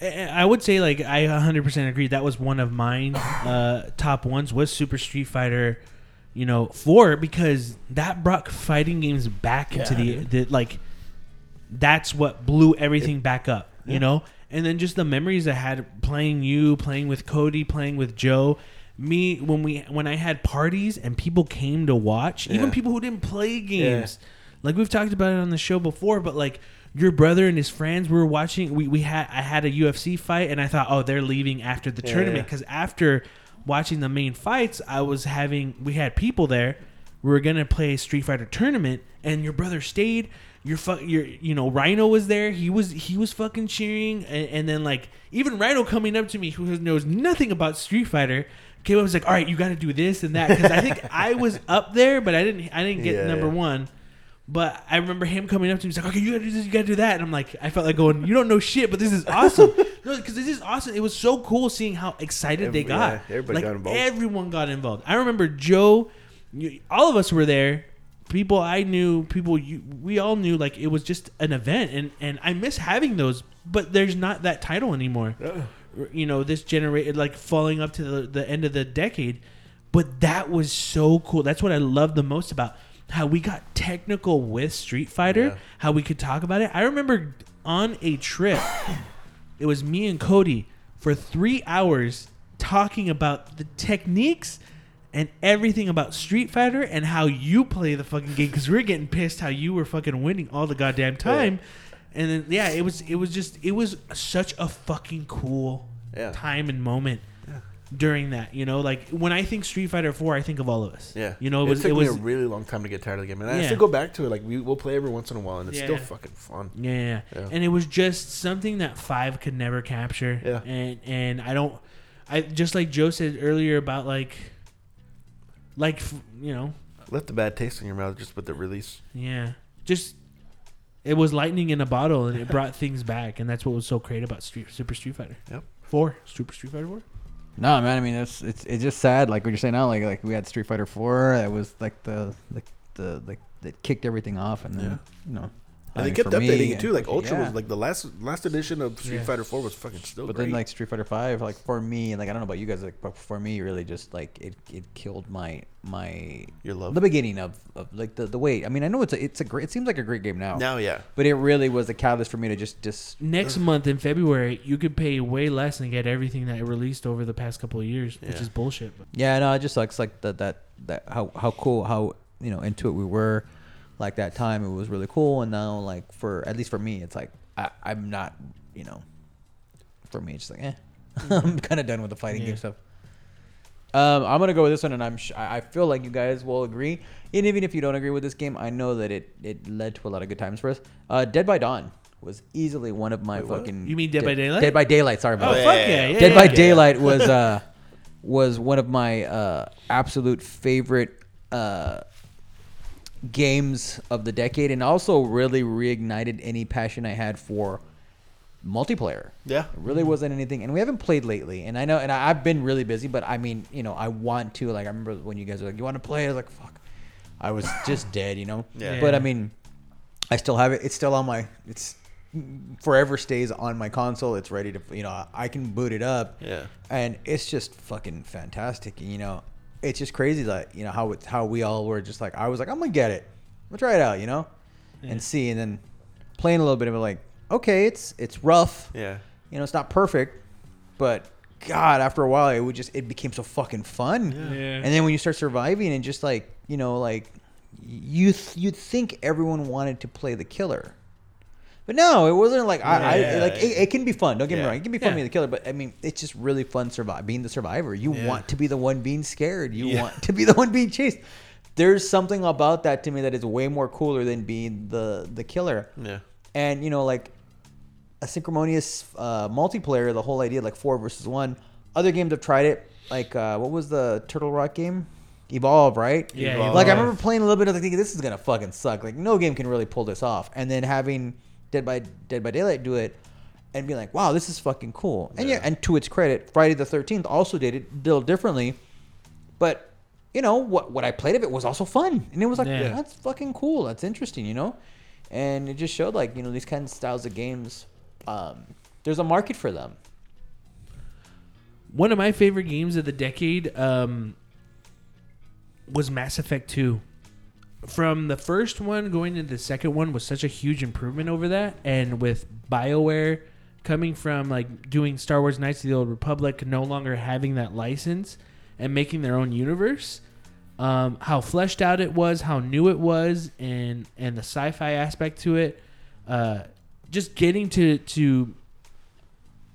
I would say like I 100% agree. That was one of mine uh, top ones was Super Street Fighter, you know, four because that brought fighting games back into the, the like. That's what blew everything back up, you know. And then just the memories I had playing you, playing with Cody, playing with Joe. Me when we when I had parties and people came to watch, even people who didn't play games. Like we've talked about it on the show before, but like your brother and his friends we were watching we, we had I had a UFC fight and I thought, "Oh, they're leaving after the Yeah, tournament yeah. cuz after watching the main fights, I was having we had people there we were gonna play a Street Fighter tournament, and your brother stayed. Your fu- your you know Rhino was there. He was he was fucking cheering, and, and then like even Rhino coming up to me, who knows nothing about Street Fighter, came up and was like, "All right, you got to do this and that." Because I think I was up there, but I didn't I didn't get Yeah, number yeah. one. But I remember him coming up to me, he's like, "Okay, you gotta do this, you gotta do that," and I'm like, I felt like going, "You don't know shit, but this is awesome." no, because this is awesome. It was so cool seeing how excited they got. yeah, everybody like got involved. everyone got involved. I remember Joe, you, all of us were there. People I knew, people you, we all knew. Like it was just an event, and and I miss having those. But there's not that title anymore. You know, this generated like falling up to the, the end of the decade. But that was so cool. That's what I love the most about how we got technical with Street Fighter. Yeah. How we could talk about it. I remember on a trip, it was me and Cody for three hours talking about the techniques and everything about Street Fighter and how you play the fucking game because we are getting pissed how you were fucking winning all the goddamn time. And then yeah, it was it was just it was such a fucking cool Yeah. time and moment during that. You know, like when I think Street Fighter Four, I think of all of us. Yeah, you know, it it, was took it me was a really long time to get tired of the game, and I Yeah. still go back to it. Like we will play every once in a while, and it's Yeah. still fucking fun. Yeah, yeah, and it was just something that five could never capture. Yeah. and and I don't, I just like Joe said earlier about like, like you know, Left a bad taste in your mouth just with the release. yeah, just it was lightning in a bottle, and it brought things back, and that's what was so great about Street Super Street Fighter. Yep. Four Super Street Fighter Four. No, man. I mean, it's it's it's just sad. Like what you're saying now, like like we had Street Fighter Four. That was like the the the like that kicked everything off, and then you know. I And they mean, kept for me, updating it too. Like yeah. Ultra was like the last last edition of Street Yeah. Fighter Four was fucking still But great. then like Street Fighter Five, like for me, and like I don't know about you guys, like but for me, really just like it it killed my my Your love? the beginning of, of like the the wait. I mean, I know it's a it's a great. It seems like a great game now. now, yeah, But it really was a catalyst for me to just just Next month in February, you could pay way less and get everything that it released over the past couple of years, which is bullshit. But Yeah, no, it just sucks. Like that, that, that. How how cool, how you know into it we were. Like that time, it was really cool, and now like for at least for me, it's like I I'm not you know. For me, it's like eh, I'm kind of done with the fighting Yeah. game stuff. Um, I'm gonna go with this one, and I'm sh- I feel like you guys will agree. And even if you don't agree with this game, I know that it it led to a lot of good times for us. Uh, Dead by Dawn was easily one of my Wait, fucking. You mean Dead by Daylight? Dead by Daylight. Sorry oh about that. fuck yeah. yeah, Dead yeah, by yeah. Daylight was uh was one of my uh absolute favorite uh games of the decade and also really reignited any passion I had for multiplayer. yeah. It really mm-hmm. wasn't anything and we haven't played lately and I know and I, I've been really busy but I mean, you know, I want to like I remember when you guys were like, You wanna play? I was like, fuck. I was just dead, you know? Yeah. But I mean I still have it. It's still on my it's forever stays on my console. It's ready to you know, I can boot it up Yeah. and it's just fucking fantastic. You know, it's just crazy that you know how it, how we all were just like I was like I'm gonna get it, I'm gonna try it out, you know, Yeah. and see, and then playing a little bit of it, like okay, it's it's rough, Yeah. you know, it's not perfect, but God, after a while, it would just it became so fucking fun. Yeah. And then when you start surviving and just like you know like you th- you'd think everyone wanted to play the killer. But no, it wasn't like I, Yeah. I like it, it can be fun. Don't get me wrong, it can be fun Yeah. being the killer. But I mean, it's just really fun survive being the survivor. You Yeah. want to be the one being scared. You Yeah. want to be the one being chased. There's something about that to me that is way more cooler than being the the killer. Yeah. And you know, like a synchronous uh, multiplayer, the whole idea like four versus one. Other games have tried it. Like uh, what was the Turtle Rock game? Evolve, right? Yeah, Evolve. Like I remember playing a little bit of the thinking this is gonna fucking suck. Like no game can really pull this off. And then having Dead by Dead by Daylight do it and be like, wow, this is fucking cool. And yeah, Yeah. and to its credit, Friday the Thirteenth also did it a little differently, but you know what? What I played of it was also fun, and it was like Yeah. that's fucking cool. That's interesting, you know. And it just showed like you know these kinds of styles of games. Um, there's a market for them. One of my favorite games of the decade um, was Mass Effect 2. From the first one going into the second one was such a huge improvement over that. And with BioWare coming from like doing Star Wars Knights of the Old Republic, no longer having that license and making their own universe, um, how fleshed out it was, how new it was, and and the sci-fi aspect to it, uh, just getting to to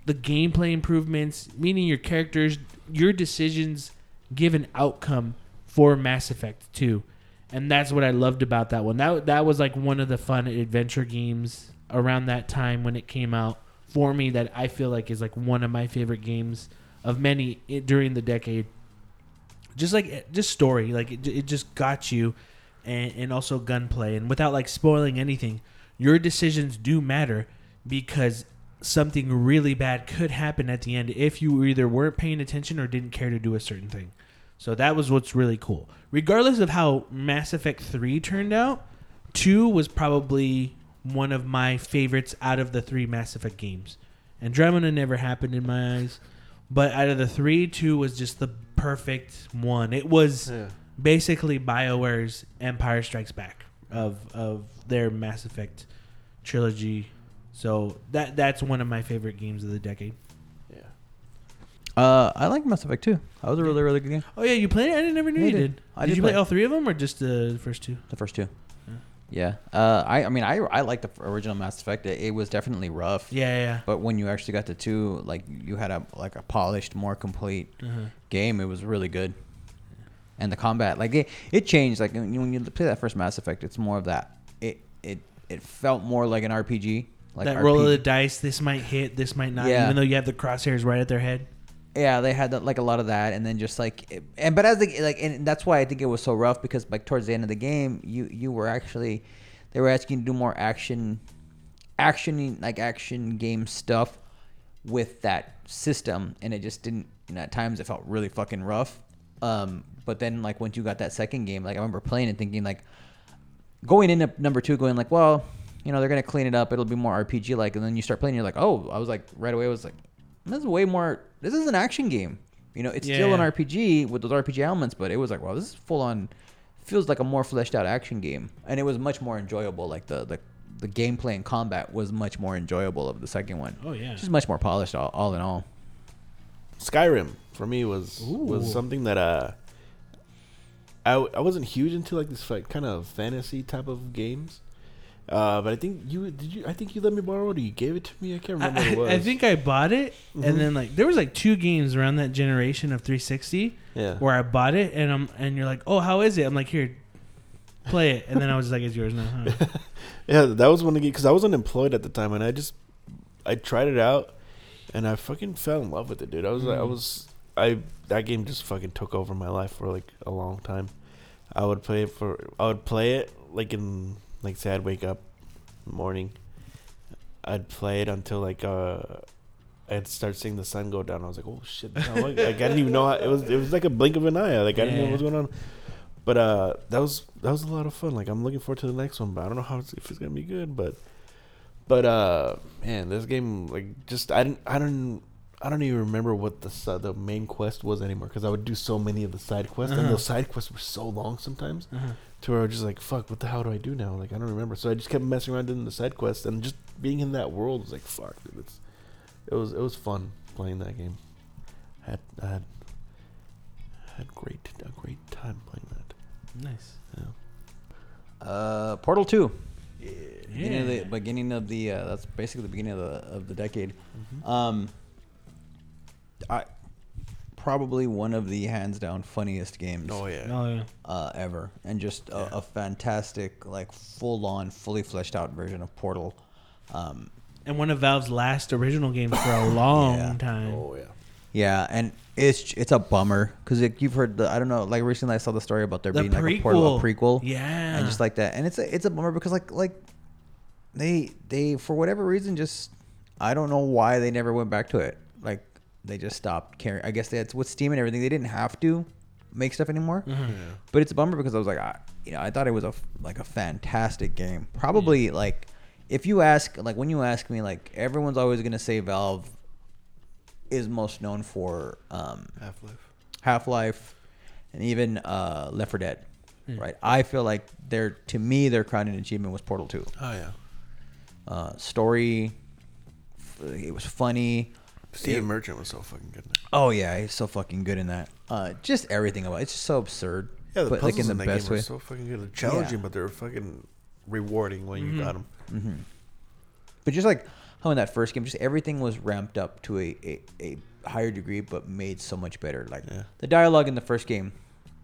the gameplay improvements, meaning your characters, your decisions give an outcome for Mass Effect 2. And that's what I loved about that one. That that was like one of the fun adventure games around that time when it came out for me. That I feel like is like one of my favorite games of many during the decade. Just like eh, just story, like it, it just got you, and and also gunplay, and without like spoiling anything, your decisions do matter because something really bad could happen at the end if you either weren't paying attention or didn't care to do a certain thing. So that was what's really cool. Regardless of how Mass Effect 3 turned out, 2 was probably one of my favorites out of the three Mass Effect games. Andromeda never happened in my eyes, but out of the three, 2 was just the perfect one. It was Yeah. basically BioWare's Empire Strikes Back of of their Mass Effect trilogy. So that that's one of my favorite games of the decade. Uh, I like Mass Effect 2. That was a really, really good game. Oh yeah, you played it? I didn't never knew Yeah, you did. did. I did you play play. all three of them or just the first two? The first two. Yeah. Uh, I, I mean, I, I like the original Mass Effect. It, it was definitely rough. Yeah, yeah. But when you actually got to two, like you had a like a polished, more complete yeah. Uh-huh. game. It was really good. And the combat, like it, it changed. Like when you, when you play that first Mass Effect, it's more of that. It it it felt more like an RPG. Like that roll of RPG the dice. This might hit. This might not. Yeah. Even though you have the crosshairs right at their head. Yeah they had like a lot of that and then just like and but as the like and that's why i think it was so rough because like towards the end of the game you you were actually they were asking you to do more action action like action game stuff with that system and it just didn't you know at times it felt really fucking rough. Um but then like once you got that second game like i remember playing and thinking like going into number two going like well you know they're gonna clean it up it'll be more rpg like and then you start playing you're like oh i was like right away I was like this is way more this is an action game. You know it's still an rpg with those rpg elements but it was like wow this is full on feels like a more fleshed out action game. And it was much more enjoyable like the the the gameplay and combat was much more enjoyable of the second one. Oh yeah. just much more polished all, all in all. Skyrim for me was was something that uh I, w- I wasn't huge into like this like kind of fantasy type of games. Uh, but I think you did you I think you let me borrow it or you gave it to me. I can't I, remember what it was. I- I think I bought it, Mhm. and then like there was like two games around that generation of 360 yeah. where I bought it, and I'm and you're like, oh, how is it? I'm like, here, play it, and then I was like, it's yours now. Huh? Yeah, that was one of the because I was unemployed at the time and I just I tried it out and I fucking fell in love with it, dude. I was like I Mm. was I that game just fucking took over my life for like a long time. I would play it for I would play it like in like say I'd wake up in the morning. I'd play it until like uh I'd start seeing the sun go down. I was like, oh shit! like I didn't even know how, it was. It was like a blink of an eye. Like I didn't know what was going on. But uh, that was that was a lot of fun. Like I'm looking forward to the next one, but I don't know how it's, if it's gonna be good. But but uh, man, this game like just I didn't I don't I don't even remember what the si- the main quest was anymore because I would do so many of the side quests Uh-huh. and those side quests were so long sometimes Uh-huh. To where I was just like fuck what the hell do I do now? Like I don't remember. So I just kept messing around doing the side quests and just being in that world was like fuck dude it's it was it was fun playing that game. I had I had had great a great time playing that. Nice. uh portal 2 beginning of the Yeah. beginning of the uh, that's basically the beginning of the of the decade. Um, I probably one of the hands down funniest games oh yeah Oh yeah. uh, ever, and just a, Yeah. a fantastic like full on, fully fleshed out version of Portal. Um, And one of Valve's last original games for a long Yeah. time. oh yeah yeah, and it's it's a bummer because you've heard the I don't know like recently I saw the story about there The being like a Portal a prequel. Yeah. and just like that and it's a it's a bummer because like like they they for whatever reason just i don't know why they never went back to it like they just stopped caring i guess that's with steam and everything they didn't have to make stuff anymore Mhm. but it's a bummer because i was like I, you know i thought it was a f- like a fantastic game probably like if you ask like when you ask me like everyone's always going to say valve is most known for um Half Life Half-Life, and even uh, Left 4 Dead. Hmm. Right, I feel like their to me their crowning achievement was Portal 2. oh yeah Uh, story, it was funny. Stephen It- Merchant was so fucking good in that. oh yeah, he's so fucking good in that. Uh, just everything about it. it's just so absurd. Yeah, the but puzzles like in the in that best game were way. so fucking good. They're challenging, Yeah. but they're fucking rewarding when you Mhm. got them. hmm But just like how in that first game, just everything was ramped up to a, a, a higher degree, but made so much better. Like Yeah. the dialogue in the first game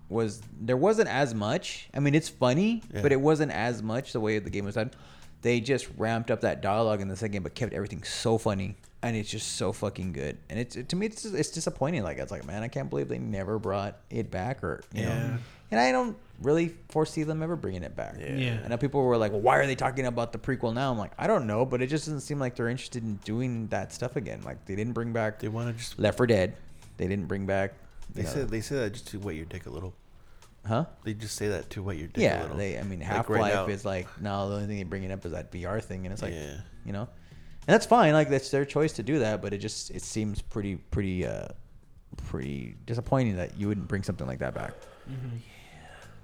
was there wasn't as much. I mean, it's funny, Yeah. but it wasn't as much the way the game was done. They just ramped up that dialogue in the second game, but kept everything so funny, and it's just so fucking good. And it's to me, it's just, it's disappointing. Like it's like, man, I can't believe they never brought it back, or you Yeah. know. And I don't really foresee them ever bringing it back. Yeah. Yeah. I know people were like, well, why are they talking about the prequel now? I'm like, I don't know, but it just doesn't seem like they're interested in doing that stuff again. Like they didn't bring back They want to just. Left 4 Dead. They didn't bring back. They you know- said they said that just to wet your dick a little. huh? They just say that to wet your dick a Yeah, little. they. I mean, Half right Life now. is like no. The only thing they bring it up is that VR thing, and it's like, Yeah. you know, and that's fine. Like that's their choice to do that, but it just it seems pretty pretty uh pretty disappointing that you wouldn't bring something like that back.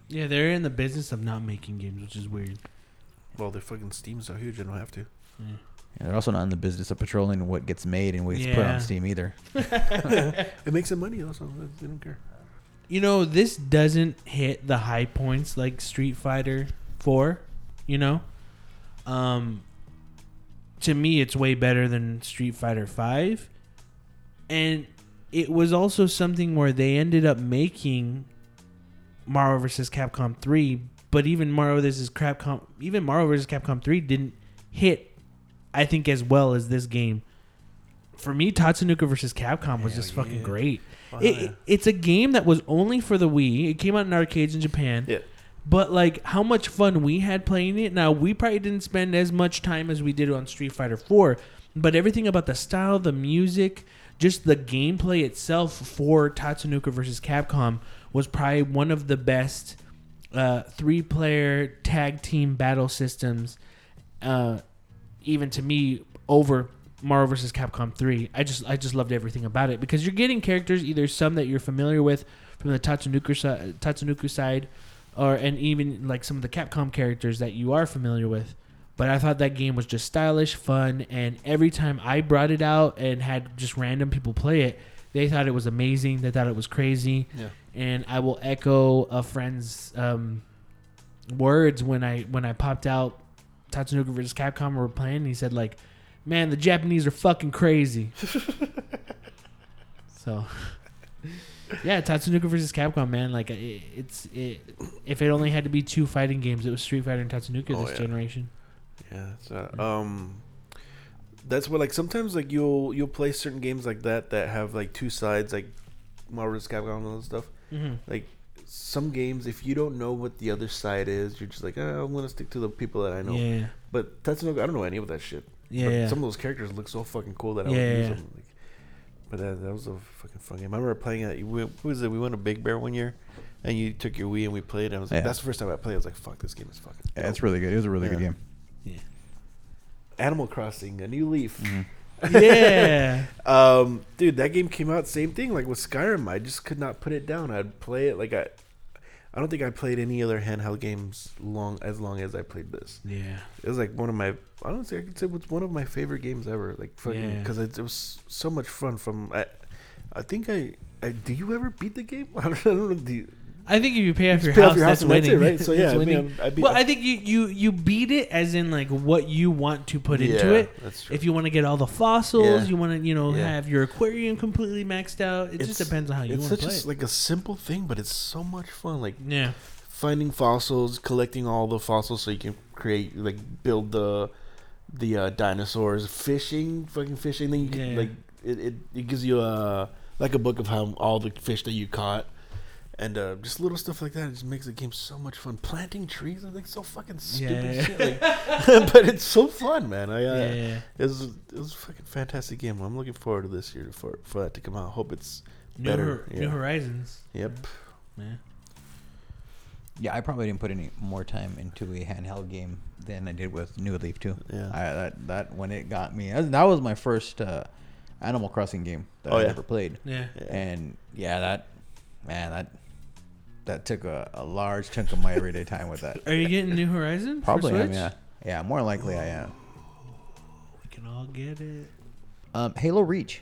Yeah, they're in the business of not making games, which is weird. Well, their fucking Steam's so huge, they don't have to. And they're also not in the business of patrolling what gets made and what gets put on Steam either. It makes them money also. They don't care. You know, this doesn't hit the high points like Street Fighter 4, you know? Um to me it's way better than Street Fighter 5. And it was also something where they ended up making Marvel vs. Capcom 3, but even Marvel vs. Capcom even Marvel vs. Capcom 3 didn't hit I think as well as this game. For me, Tatsunoko vs. Capcom was Hell just fucking yeah. great. Wow, It, yeah. it's a game that was only for the Wii. It came out in arcades in Japan. Yeah. But like how much fun we had playing it. Now we probably didn't spend as much time as we did on Street Fighter 4, but everything about the style, the music, just the gameplay itself for Tatsunoko versus Capcom was probably one of the best uh, three-player tag team battle systems. Uh, even to me, over Marvel vs. Capcom 3. I just I just loved everything about it because you're getting characters either some that you're familiar with from the Tatsunoko Tatsunoko side, or and even like some of the Capcom characters that you are familiar with. But I thought that game was just stylish, fun, and every time I brought it out and had just random people play it, they thought it was amazing. They thought it was crazy. Yeah. And I will echo a friend's um, words when I when I popped out Tatsunoko versus Capcom we were playing. And he said like, "Man, the Japanese are fucking crazy." so, yeah, Tatsunoko versus Capcom, man. Like it, it's it. If it only had to be two fighting games, it was Street Fighter and Tatsunoko Oh, this yeah. generation. Yeah, it's, uh, um, that's what like sometimes like you'll you'll play certain games like that that have like two sides like Marvel vs. Capcom and all that stuff. Mm-hmm. Like some games, if you don't know what the other side is, you're just like, oh, I'm gonna stick to the people that I know. Yeah, But Tatsunoko, I don't know any of that shit. yeah, But yeah. some of those characters look so fucking cool that I Yeah, would use yeah. them. Like, but that, that was a fucking fun game. I remember playing it. We, what was it? We went to Big Bear one year, and you took your Wii and we played. And I was like, Yeah. that's the first time I played. I was like, fuck, this game is fucking. Yeah, dope. it's really good. It was a really good Yeah. game. Yeah. Animal Crossing, a new leaf. Mm-hmm. yeah. Um, dude, that game came out same thing. Like with Skyrim, I just could not put it down. I'd play it like I. I don't think I played any other handheld games long as long as I played this. Yeah. It was like one of my. I don't think I could say it was one of my favorite games ever. Like fucking Yeah. because it, it was so much fun. From I, I think I. I do you ever beat the game? I don't know. Do you, I think if you pay off Just your pay off house, your that's house and that's winning. it, right? So, yeah, That's I mean, winning. I beat- well, I think you, you you beat it as in like what you want to put into it. That's true. If you want to get all the fossils, Yeah. you want to you know Yeah. have your aquarium completely maxed out. It just depends on how you want to such play. a, it. like a simple thing, but it's so much fun. Like yeah. finding fossils, collecting all the fossils so you can create like build the the uh, dinosaurs, fishing, fucking fishing. Then you can Yeah. like it, it, it gives you a like a book of how all the fish that you caught. And uh, just little stuff like that, it just makes the game so much fun. Planting trees, is like so fucking stupid Yeah. shit, like, but it's so fun, man. I uh, yeah, yeah. it was it was a fucking fantastic game. I'm looking forward to this year for for that to come out. Hope it's New, better. Hor- yeah. New Horizons. Yep. Yeah. Yeah, I probably didn't put any more time into a handheld game than I did with New Leaf too. Yeah. I, that that when it got me, that that was my first uh, Animal Crossing game that Oh, I yeah. ever played. Yeah. Yeah. And yeah, that man, that that took a, a large chunk of my everyday time with that. Are you getting New Horizon? Probably am, yeah. Yeah, more likely I am. We can all get it. Um, Halo Reach.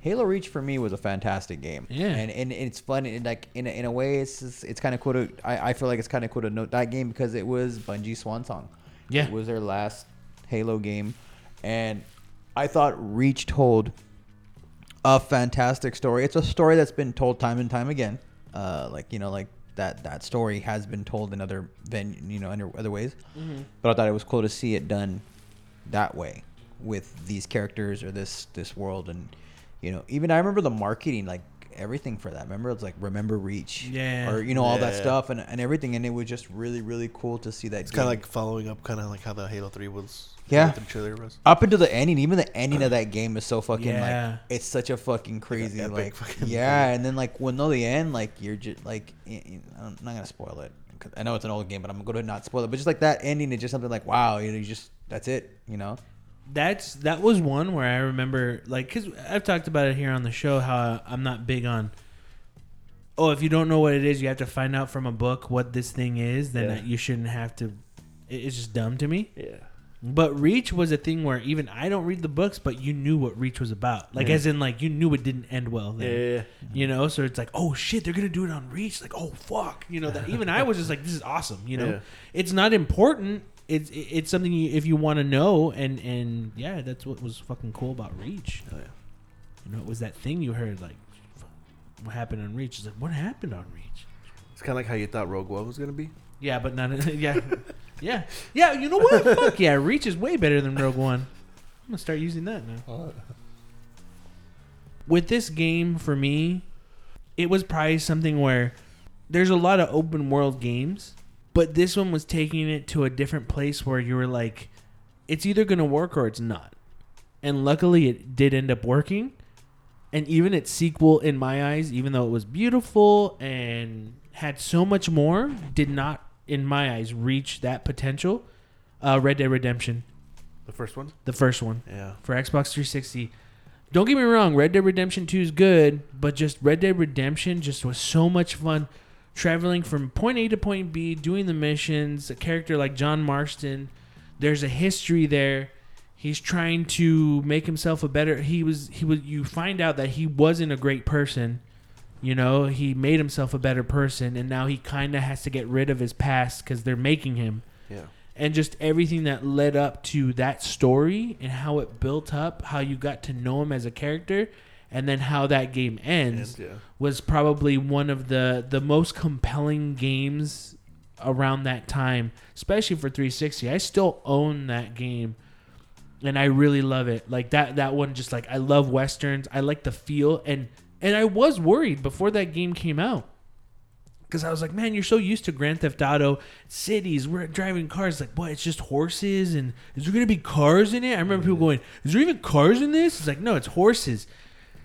Halo Reach for me was a fantastic game. Yeah. and and it's fun. And like in a, in a way, it's just- it's kind of cool to. I, I feel like it's kind of cool to note that game because it was Bungie's swan song. Yeah. it was their last Halo game, and I thought Reach told a fantastic story. It's a story that's been told time and time again. Uh, like you know, like that that story has been told in other ven you know, in other ways. But I thought it was cool to see it done that way with these characters or this this world, and you know, even I remember the marketing, like everything for that. Remember, it's like remember Reach, Yeah. or you know, all that stuff and and everything, and it was just really really cool to see that. It's kind of like following up, kind of like how the Halo Three was. Yeah. The trailer was. up until the ending, even the ending of that game is so fucking Yeah. like it's such a fucking crazy epic like, fucking yeah, thing. and then like when no the end like you're just like I'm not gonna spoil it 'cause I know it's an old game, but I'm gonna go not spoil it. But just like that ending is just something like wow, you know, you just that's it, you know. That's that was one where I remember like because I've talked about it here on the show how I'm not big on. Oh, if you don't know what it is, you have to find out from a book what this thing is. Then Yeah. you shouldn't have to. It's just dumb to me. Yeah. But Reach was a thing where even I don't read the books, but you knew what Reach was about. Like as in like you knew it didn't end well. Yeah. Then. yeah, yeah. You know, so it's like, oh shit, they're gonna do it on Reach. Like, oh fuck, you know that. Even I was just like, this is awesome. You know, Yeah. it's not important. It's it's something you, if you want to know, and and yeah, that's what was fucking cool about Reach. Oh, yeah. You know, it was that thing you heard like, what happened on Reach? It's like, what happened on Reach? It's kind of like how you thought Rogue One was gonna be. Yeah, but not yeah, yeah, yeah. You know what? fuck yeah, Reach is way better than Rogue One. I'm gonna start using that now. Oh. with this game for me, it was probably something where there's a lot of open world games, but this one was taking it to a different place where you were like, it's either gonna work or it's not. And luckily, it did end up working. And even its sequel, in my eyes, even though it was beautiful and had so much more, did not, in my eyes, reach that potential. Uh, Red Dead Redemption, The first one. the first one Yeah. for Xbox 360. Don't get me wrong, Red Dead Redemption 2 is good, but just Red Dead Redemption just was so much fun traveling from point A to point B, doing the missions, a character like John Marston, there's a history there. He's trying to make himself a better he was he was you find out that he wasn't a great person. You know, he made himself a better person and now he kind of has to get rid of his past cuz they're making him Yeah. and just everything that led up to that story and how it built up, how you got to know him as a character, and then how that game ends And, yeah. was probably one of the the most compelling games around that time, especially for 360. I still own that game and I really love it. Like that that one just like I love westerns. I like the feel and and I was worried before that game came out. Cause I was like, man, you're so used to Grand Theft Auto cities. We're driving cars. Like, what? It's just horses, and is there gonna be cars in it? I remember people mm-hmm. going, "Is there even cars in this?" It's like, no, it's horses.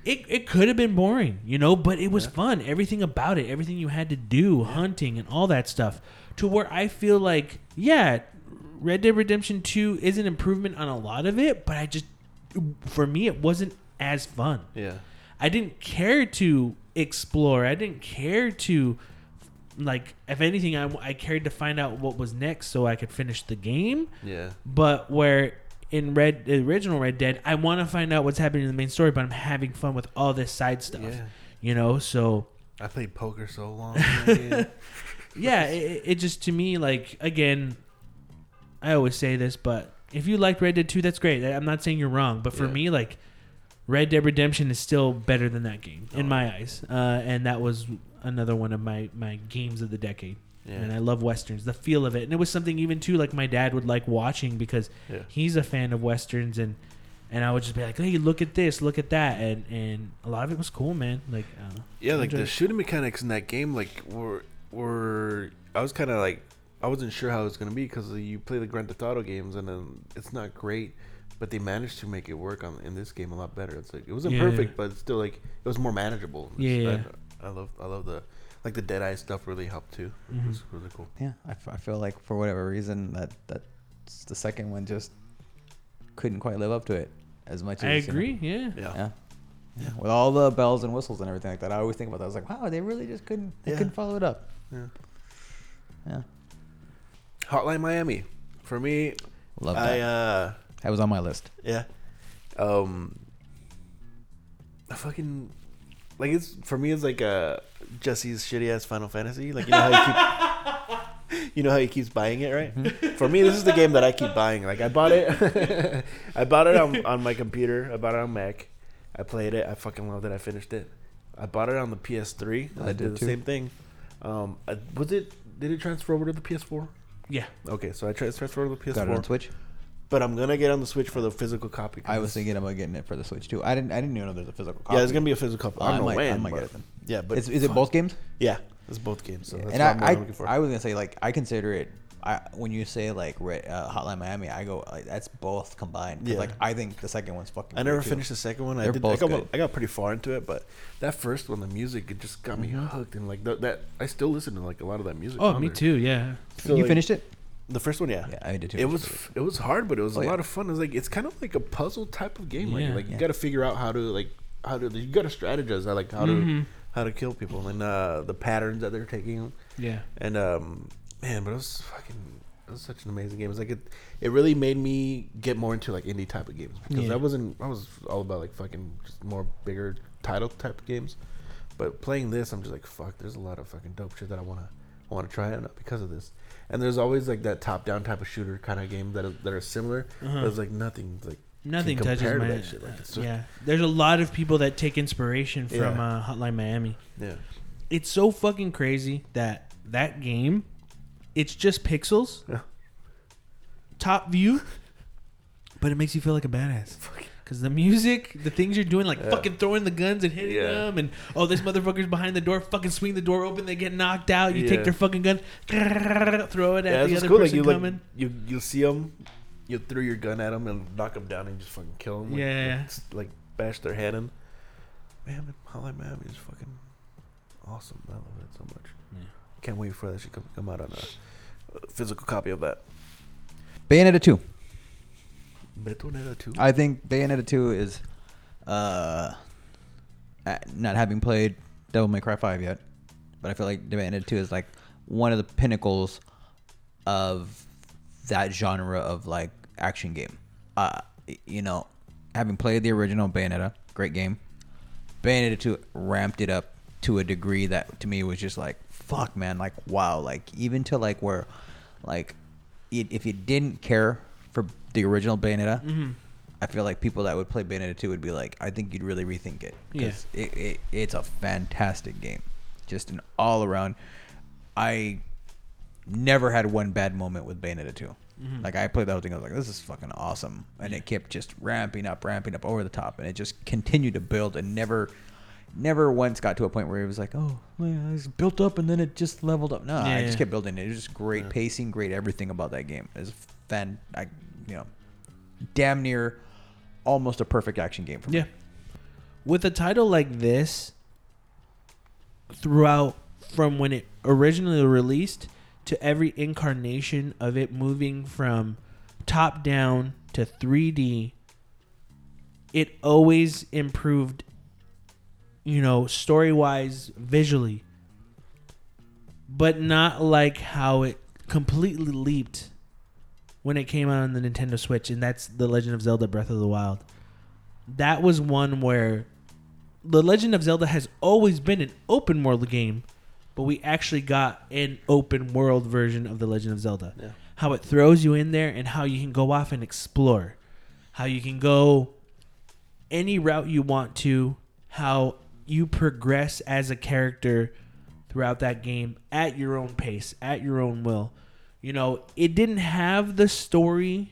It, it could have been boring, you know, but it was fun. Everything about it, everything you had to do, hunting and all that stuff, to where I feel like, yeah, Red Dead Redemption 2 is an improvement on a lot of it, but I just, for me, it wasn't as fun. Yeah. I didn't care to explore. I didn't care to, like, if anything, I, I cared to find out what was next so I could finish the game. Yeah. But where in Red, the original Red Dead, I want to find out what's happening in the main story, but I'm having fun with all this side stuff. Yeah. You know, so I played poker so long. in that game. yeah, it, it just to me like again, I always say this, but if you liked Red Dead 2, that's great. I'm not saying you're wrong, but for Yeah. me, like Red Dead Redemption is still better than that game in Oh. my eyes, uh, and that was another one of my my games of the decade. Yeah. And I love westerns, the feel of it, and it was something even too like my dad would like watching because Yeah. he's a fan of westerns and. And I would just be like, "Hey, look at this, look at that," and and a lot of it was cool, man. Like, uh, Yeah, like the it. shooting mechanics in that game, like were were I was kind of like I wasn't sure how it was gonna be because you play the Grand Theft Auto games and then it's not great, but they managed to make it work on in this game a lot better. It's like it wasn't Yeah. perfect, but it's still like it was more manageable. It's- yeah. I, I love I love the like the Dead Eye stuff really helped too. It was really cool. Yeah, I, f- I feel like for whatever reason that that the second one just couldn't quite live up to it as much. I as you know. agree. Yeah. Yeah. Yeah. Yeah, with all the bells and whistles and everything like that, I always think about that. I was like, wow, they really just couldn't, they Yeah. couldn't follow it up. Yeah. Yeah, Hotline Miami, for me, love I that. uh that was on my list. Yeah. Um. I fucking like it's for me. It's like uh Jesse's shitty ass Final Fantasy. Like you know how he keep, you know how he keeps buying it, right? For me, this is the game that I keep buying. Like I bought it, I bought it on on my computer. I bought it on Mac. I played it. I fucking loved it. I finished it. I bought it on the PS3. I I, did did the too. same thing. Um, I, was it? Did it transfer over to the PS4? Yeah. Okay, so I tra- transferred over to the PS4. Got it on Switch. But I'm gonna get on the Switch for the physical copy. I was thinking about getting it for the Switch too. I didn't. I didn't even know there's a physical. copy. Yeah, it's gonna be a physical copy. I I don't know might- when. I might but, get it then. Yeah, but Is, is it both games? Yeah, it's both games. So that's and what I'm I, looking for. I, I was gonna say like I consider it. I when you say like Red, uh, Hotline Miami, I go like, that's both combined. Yeah. Like I think the second one's fucking. I good, never too. finished the second one. I They're did. I both got, good. I got pretty far into it, but that first one, the music, it just got me hooked, and like th- that, I still listen to like a lot of that music. Oh, on me there. too. Yeah. So, you like, finished it? The first one? Yeah, Yeah, I did too. It was it was hard, but it was Oh, a yeah. lot of fun. It was like it's kind of like a puzzle type of game. Like, Yeah. like you Yeah. got to figure out how to like how to you got to strategize. I like how Mhm. to how to kill people and uh, the patterns that they're taking. Yeah. And um, man, but it was fucking. It was such an amazing game. It's like it. It really made me get more into like indie type of games because Yeah. I wasn't. I was all about like fucking just more bigger title type of games. But playing this, I'm just like fuck. There's a lot of fucking dope shit that I wanna I wanna try it because of this. And there's always like that top down type of shooter kind of game that are, that are similar. Uh-huh. But it's like nothing like Nothing touches to my. that shit. Like, yeah. There's a lot of people that take inspiration from Yeah. uh, Hotline Miami. yeah. It's so fucking crazy that that game, it's just pixels, Yeah. top view, but it makes you feel like a badass. Because the music, the things you're doing, like Yeah. fucking throwing the guns and hitting Yeah. them, and oh, this motherfucker's behind the door, fucking swing the door open, they get knocked out. You take their fucking gun, throw it at Yeah, the other cool. Like person you coming. like you you see them, you throw your gun at them and knock them down and just fucking kill them. Like, Yeah. like, like bash their head in. Man, Hotline Miami is fucking awesome. I love it so much. Yeah. Can't wait for that shit to come, come out on a, a physical copy of that. Bayonetta two. Bayonetta too. I think Bayonetta 2 is, uh, not having played Devil May Cry 5 yet, but I feel like Bayonetta 2 is like one of the pinnacles of that genre of like action game. Uh, you know, having played the original Bayonetta, great game. Bayonetta 2 ramped it up to a degree that to me was just like, fuck, man, like, wow, like, even to like where, like, it, if you didn't care the original Bayonetta, Mhm. I feel like people that would play Bayonetta 2 would be like, I think you'd really rethink it. 'Cause It, it, it's a fantastic game. Just an all around. I never had one bad moment with Bayonetta 2. Mhm. Like, I played the whole thing, I was like, this is fucking awesome. And it kept just ramping up, ramping up over the top. And it just continued to build and never. Never once got to a point where it was like, oh, man, it's built up and then it just leveled up. No, I just yeah. kept building it. It was just great Yeah. pacing, great everything about that game. It was fan, I, you know, damn near almost a perfect action game for me. Yeah. With a title like this, throughout from when it originally released to every incarnation of it moving from top down to 3D, it always improved, you know, story wise, visually, but not like how it completely leaped when it came out on the Nintendo Switch, and that's The Legend of Zelda Breath of the Wild that was one where the Legend of Zelda has always been an open world game, but we actually got an open world version of the Legend of Zelda. Yeah. How it throws you in there and how you can go off and explore. How you can go any route you want to, how you progress as a character throughout that game at your own pace, at your own will. You know, it didn't have the story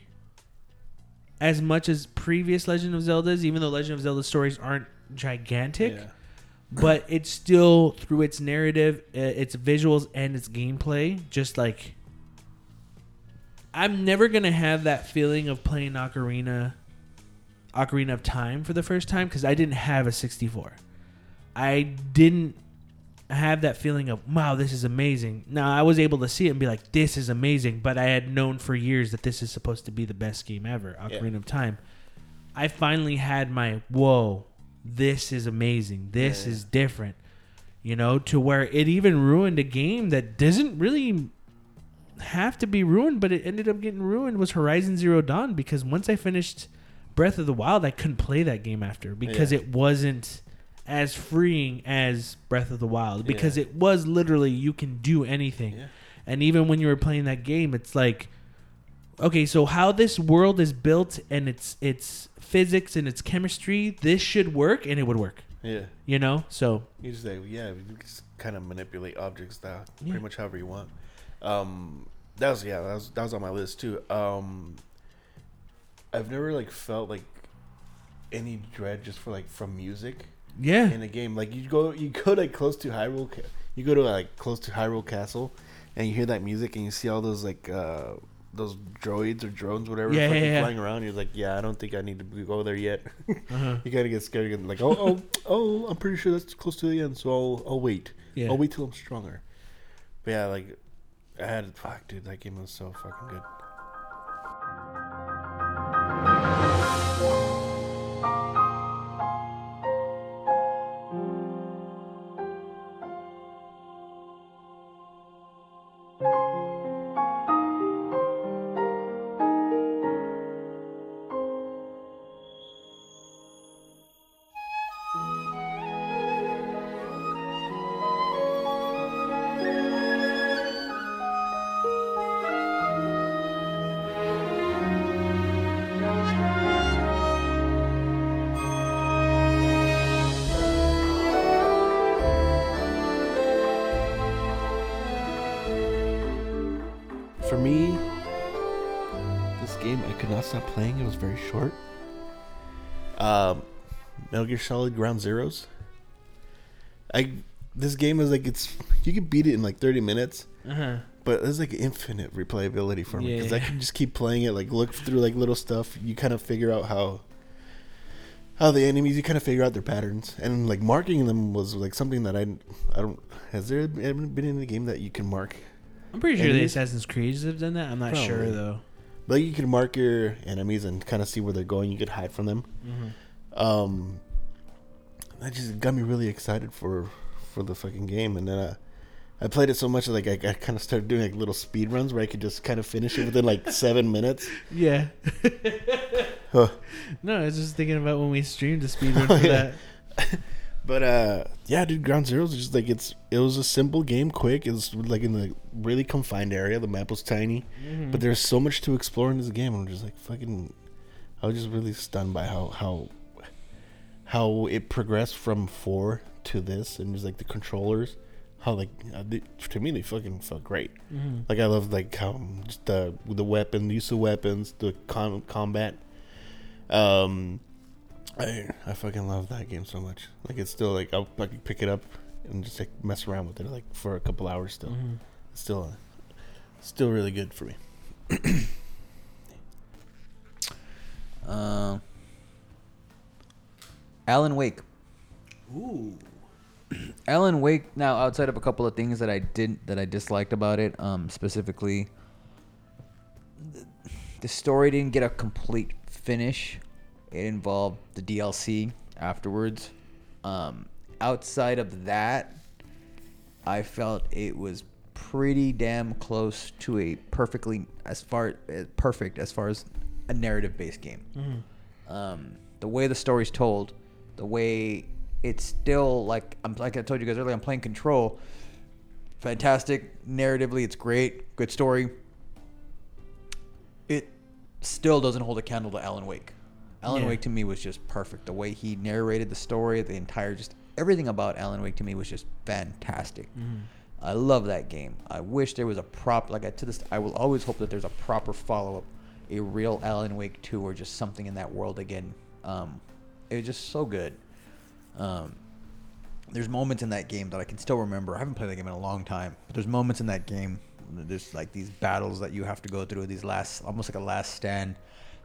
as much as previous Legend of Zeldas, even though Legend of Zelda stories aren't gigantic, Yeah. but it's still through its narrative, uh, its visuals, and its gameplay, just like I'm never gonna have that feeling of playing Ocarina, Ocarina of Time for the first time because I didn't have a 64. I didn't have that feeling of wow, this is amazing. Now I was able to see it and be like, this is amazing, but I had known for years that this is supposed to be the best game ever, Ocarina of Time. I finally had my whoa, this is amazing. This Yeah. is different. You know, to where it even ruined a game that doesn't really have to be ruined, but it ended up getting ruined was Horizon Zero Dawn because once I finished Breath of the Wild, I couldn't play that game after because Yeah. it wasn't as freeing as Breath of the Wild because Yeah. it was literally you can do anything. Yeah. And even when you were playing that game, it's like okay, so how this world is built and its its physics and its chemistry, this should work and it would work. Yeah. You know, so You just like yeah, you just kind of manipulate objects that Yeah. pretty much however you want. Um, that was yeah, that was that was on my list too. Um, I've never like felt like any dread just for like from music yeah, in a game. Like you go you go like close to Hyrule, you go to like close to Hyrule Castle, and you hear that music and you see all those like uh those droids or drones whatever Yeah, fucking yeah, yeah. flying around. You're like yeah, I don't think I need to go there yet. uh-huh. You gotta get scared again. Like, oh, oh, oh, I'm pretty sure that's close to the end, so I'll, I'll wait. Yeah. I'll wait till I'm stronger. But yeah, like, I had, fuck, dude, that game was so fucking good. Game I could not stop playing. It was very short. Um, Metal Gear Solid Ground Zeroes. I this game is like it's you can beat it in like 30 minutes. uh-huh. But there's like infinite replayability for me because I can just keep playing it. Like look through like little stuff. You kind of figure out how how the enemies. You kind of figure out their patterns and like marking them was like something that I I don't. Has there been in a game that you can mark? I'm pretty sure the Assassin's Creeds have done that. I'm not sure though. Like you can mark your enemies and kind of see where they're going. You could hide from them. Mm-hmm. Um, that just got me really excited for for the fucking game, and then uh, I played it so much like I, I kind of started doing like little speed runs where I could just kind of finish it within like seven minutes. Yeah. Huh. no, I was just thinking about when we streamed the speedrun Oh, for yeah. that. But uh, yeah, dude, Ground Zero is just like it's it was a simple game, quick. It was like in the really confined area. The map was tiny, Mm-hmm. but there's so much to explore in this game. I'm just like fucking. I was just really stunned by how how how it progressed from four to this, and just like the controllers, how like uh, to me they fucking felt great. Mm-hmm. Like I love like how just the the weapon, the use of weapons, the com- combat. Um, I I fucking love that game so much. Like it's still like I'll can pick it up and just like mess around with it like for a couple hours still. Mm-hmm. It's still uh, still really good for me. Um, Alan Wake. Ooh. Alan Wake. Now, outside of a couple of things that I didn't that I disliked about it, um, specifically, the, the story didn't get a complete finish. It involved the DLC afterwards. Um, outside of that, I felt it was pretty damn close to a perfectly as far as perfect as far as a narrative based game. Um, the way the story's told, the way it's still like I'm like I told you guys earlier, I'm playing Control. Fantastic narratively, it's great, good story. It still doesn't hold a candle to Alan Wake. Alan Yeah. Wake to me was just perfect. The way he narrated the story, the entire just everything about Alan Wake to me was just fantastic. I love that game. I wish there was a prop like I to this. I will always hope that there's a proper follow up, a real Alan Wake two or just something in that world again. Um, it was just so good. Um, there's moments in that game that I can still remember. I haven't played that game in a long time, but there's moments in that game. There's like these battles that you have to go through. These last, almost like a last stand.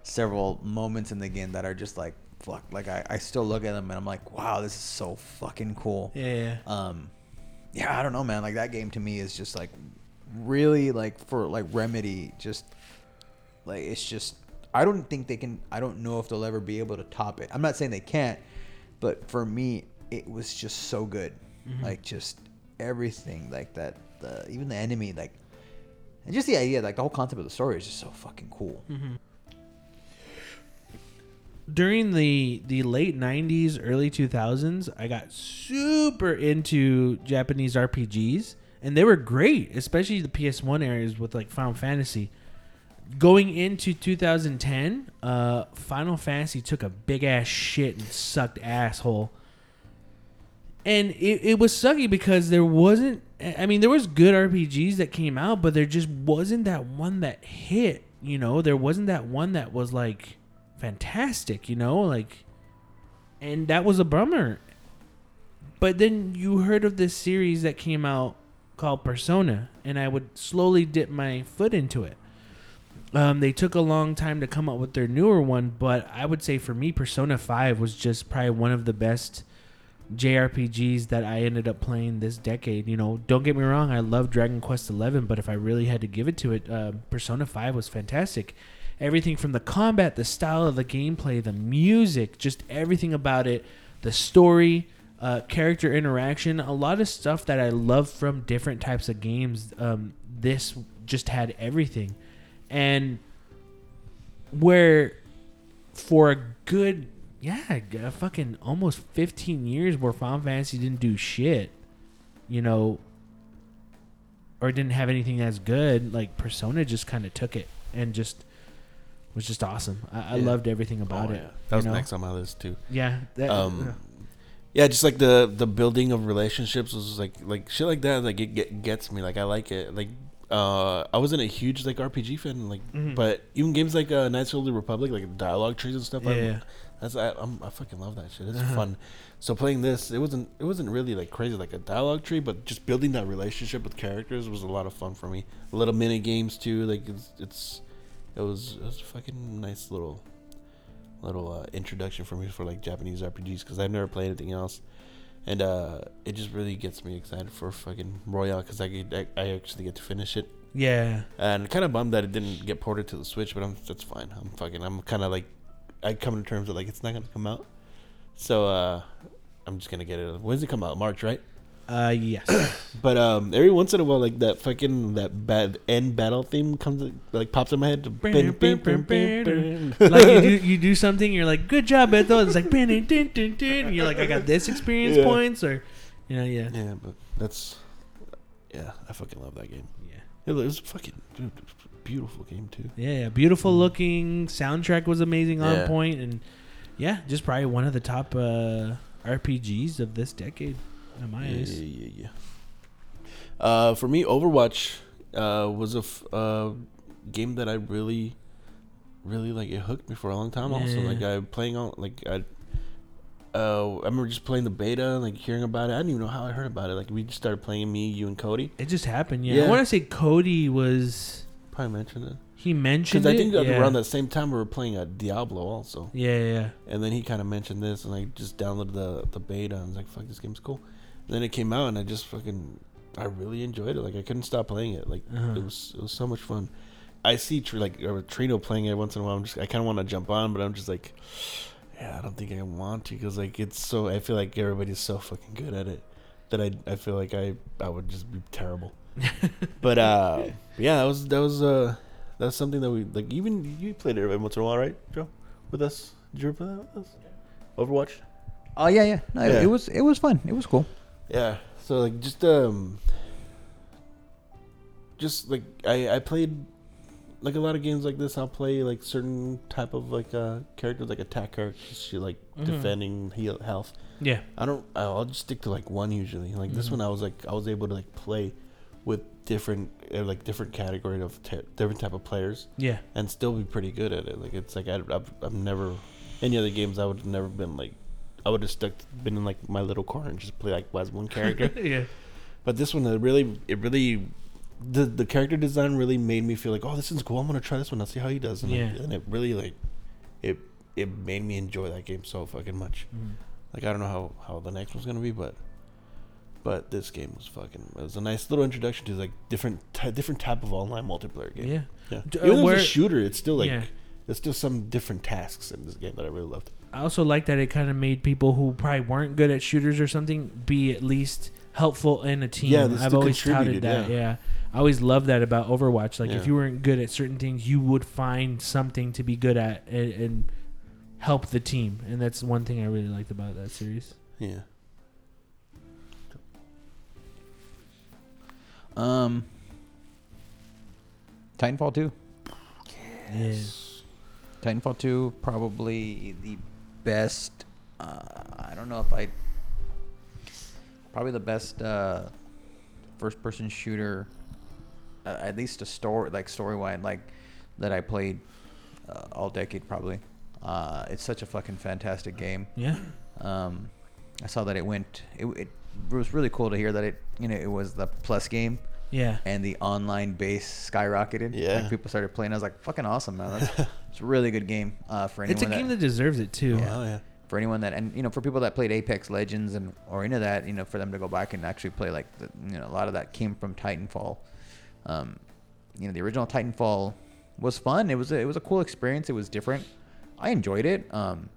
Several moments in the game that are just like fuck. Like I, I still look at them and I'm like, wow, this is so fucking cool. Yeah, yeah. Um, yeah, I don't know, man. Like that game to me is just like really like for like Remedy, just like it's just. I don't think they can. I don't know if they'll ever be able to top it. I'm not saying they can't, but for me, it was just so good. Like just everything, like that. The even the enemy, like, and just the idea, like the whole concept of the story is just so fucking cool. During the the late 90s early 2000s i got super into japanese rpgs and they were great especially the ps1 areas with like final fantasy going into 2010 uh final fantasy took a big ass shit and sucked asshole and it, it was sucky because there wasn't. I mean, there was good RPGs that came out, but there just wasn't that one that hit. You know, there wasn't that one that was like fantastic. You know, like, and that was a bummer. But then you heard of this series that came out called Persona, and I would slowly dip my foot into it. Um, they took a long time to come up with their newer one, but I would say for me, Persona 5 was just probably one of the best JRPGs that I ended up playing this decade. You know, don't get me wrong, I love Dragon Quest 11, but if I really had to give it to it, uh, Persona 5 was fantastic. Everything from the combat, the style of the gameplay, the music, just everything about it, the story, uh, character interaction, a lot of stuff that I love from different types of games. Um, this just had everything. And where for a good yeah a fucking almost 15 years where Final Fantasy didn't do shit you know or didn't have anything as good like Persona just kind of took it and just was just awesome I, I Yeah. loved everything about Oh, it yeah. That was you know? next on my list too. yeah that, Um, Yeah, just like the the building of relationships was like like shit like that. Like it get, gets me. Like I like it. Like uh, I wasn't a huge like RPG fan. Like, Mhm. but even games like uh, Knights of the Republic, like dialogue trees and stuff. Yeah. I'm, that's I, I'm, I fucking love that shit. It's Uh-huh. fun. So playing this, it wasn't it wasn't really like crazy like a dialogue tree, but just building that relationship with characters was a lot of fun for me. Little mini games too. Like it's it's it was it was a fucking nice little little uh, introduction for me for like Japanese RPGs because I've never played anything else, and uh, it just really gets me excited for fucking Royal because I, get- I I actually get to finish it, yeah and kind of bummed that it didn't get ported to the Switch, but I'm that's fine. I'm fucking I'm kind of like I come to terms with like it's not gonna come out, so uh, I'm just gonna get it. When does it come out? March, right? Uh yes But um, every once in a while, like that fucking that bad end battle theme comes like pops in my head. like you do you do something you're like good job Beto it's like and you're like I got this experience Yeah. points or you know yeah Yeah, but that's yeah, I fucking love that game. yeah It was fucking dude, beautiful game too. Yeah, yeah, beautiful looking soundtrack was amazing on Yeah. point, and yeah, just probably one of the top uh, RPGs of this decade, in my Yeah, eyes. yeah, yeah, yeah. Uh, for me, Overwatch uh, was a f- uh, game that I really, really like. It hooked me for a long time. Also, Yeah. like I playing on like I. Uh, I remember just playing the beta, like hearing about it. I didn't even know how I heard about it. Like we just started playing me, you, and Cody. It just happened. Yeah, I want to say Cody was Probably mentioned it he mentioned because I think yeah. around that same time we were playing a Diablo also. Yeah, yeah, yeah. And then he kind of mentioned this, and I just downloaded the the beta, and was like, "Fuck, this game's cool." Then it came out, and I just fucking, I really enjoyed it. Like I couldn't stop playing it. Like Uh-huh. it was, it was so much fun. I see Tr- like Trino playing it once in a while. I'm just, I kind of want to jump on, but I'm just like, yeah, I don't think I want to because like it's so. I feel like everybody's so fucking good at it that I, I feel like I, I would just be terrible. but uh, yeah, that was that was uh, that was something that we like. Even you played it every once in a while, right, Joe? With us? Did you ever play that with us? Overwatch. Oh yeah, yeah. No, Yeah. It was it was fun. It was cool. Yeah. So like just um, just like I I played like a lot of games like this. I'll play like certain type of like uh characters like attack characters, shit, like Mhm. defending heal health. Yeah. I don't. I'll just stick to like one usually. Like this Mhm. one, I was like I was able to like play with different uh, like different category of different type of players Yeah. and still be pretty good at it. Like it's like I, I've I've never any other games I would have never been like I would have stuck been in like my little corner and just play like as one character. yeah. but this one, it really it really the the character design really made me feel like oh this is cool. I'm gonna try this one. I'll see how he does. And, like, Yeah. and it really like it it made me enjoy that game so fucking much. Mhm. Like I don't know how how the next one's gonna be, but but this game was fucking. It was a nice little introduction to like different ty- different type of online multiplayer game. Yeah. yeah. D- uh, Even where- it's a shooter, it's still like Yeah. there's still some different tasks in this game that I really loved. I also like that it kind of made people who probably weren't good at shooters or something be at least helpful in a team. Yeah, they I've always touted contributed, that. Yeah. I always loved that about Overwatch. Like Yeah. if you weren't good at certain things, you would find something to be good at and, and help the team. And that's one thing I really liked about that series. Yeah. Um, Titanfall two. Yeah. Titanfall 2 probably the best. Uh, I don't know if I. probably the best uh, first-person shooter, uh, at least a story like story-wide, like that I played uh, all decade probably. Uh, it's such a fucking fantastic game. Yeah. Um, I saw that it went. It, it was really cool to hear that it you know it was the plus game Yeah. and the online base skyrocketed. Yeah. like people started playing. I was like, fucking awesome, man. That's, it's a really good game uh, for anyone. It's a game that deserves it too. Oh yeah. for anyone that and you know for people that played Apex Legends and or into that, you know, for them to go back and actually play like the, you know a lot of that came from Titanfall. Um, you know, the original Titanfall was fun. It was a, it was a cool experience. It was different. I enjoyed it. Um,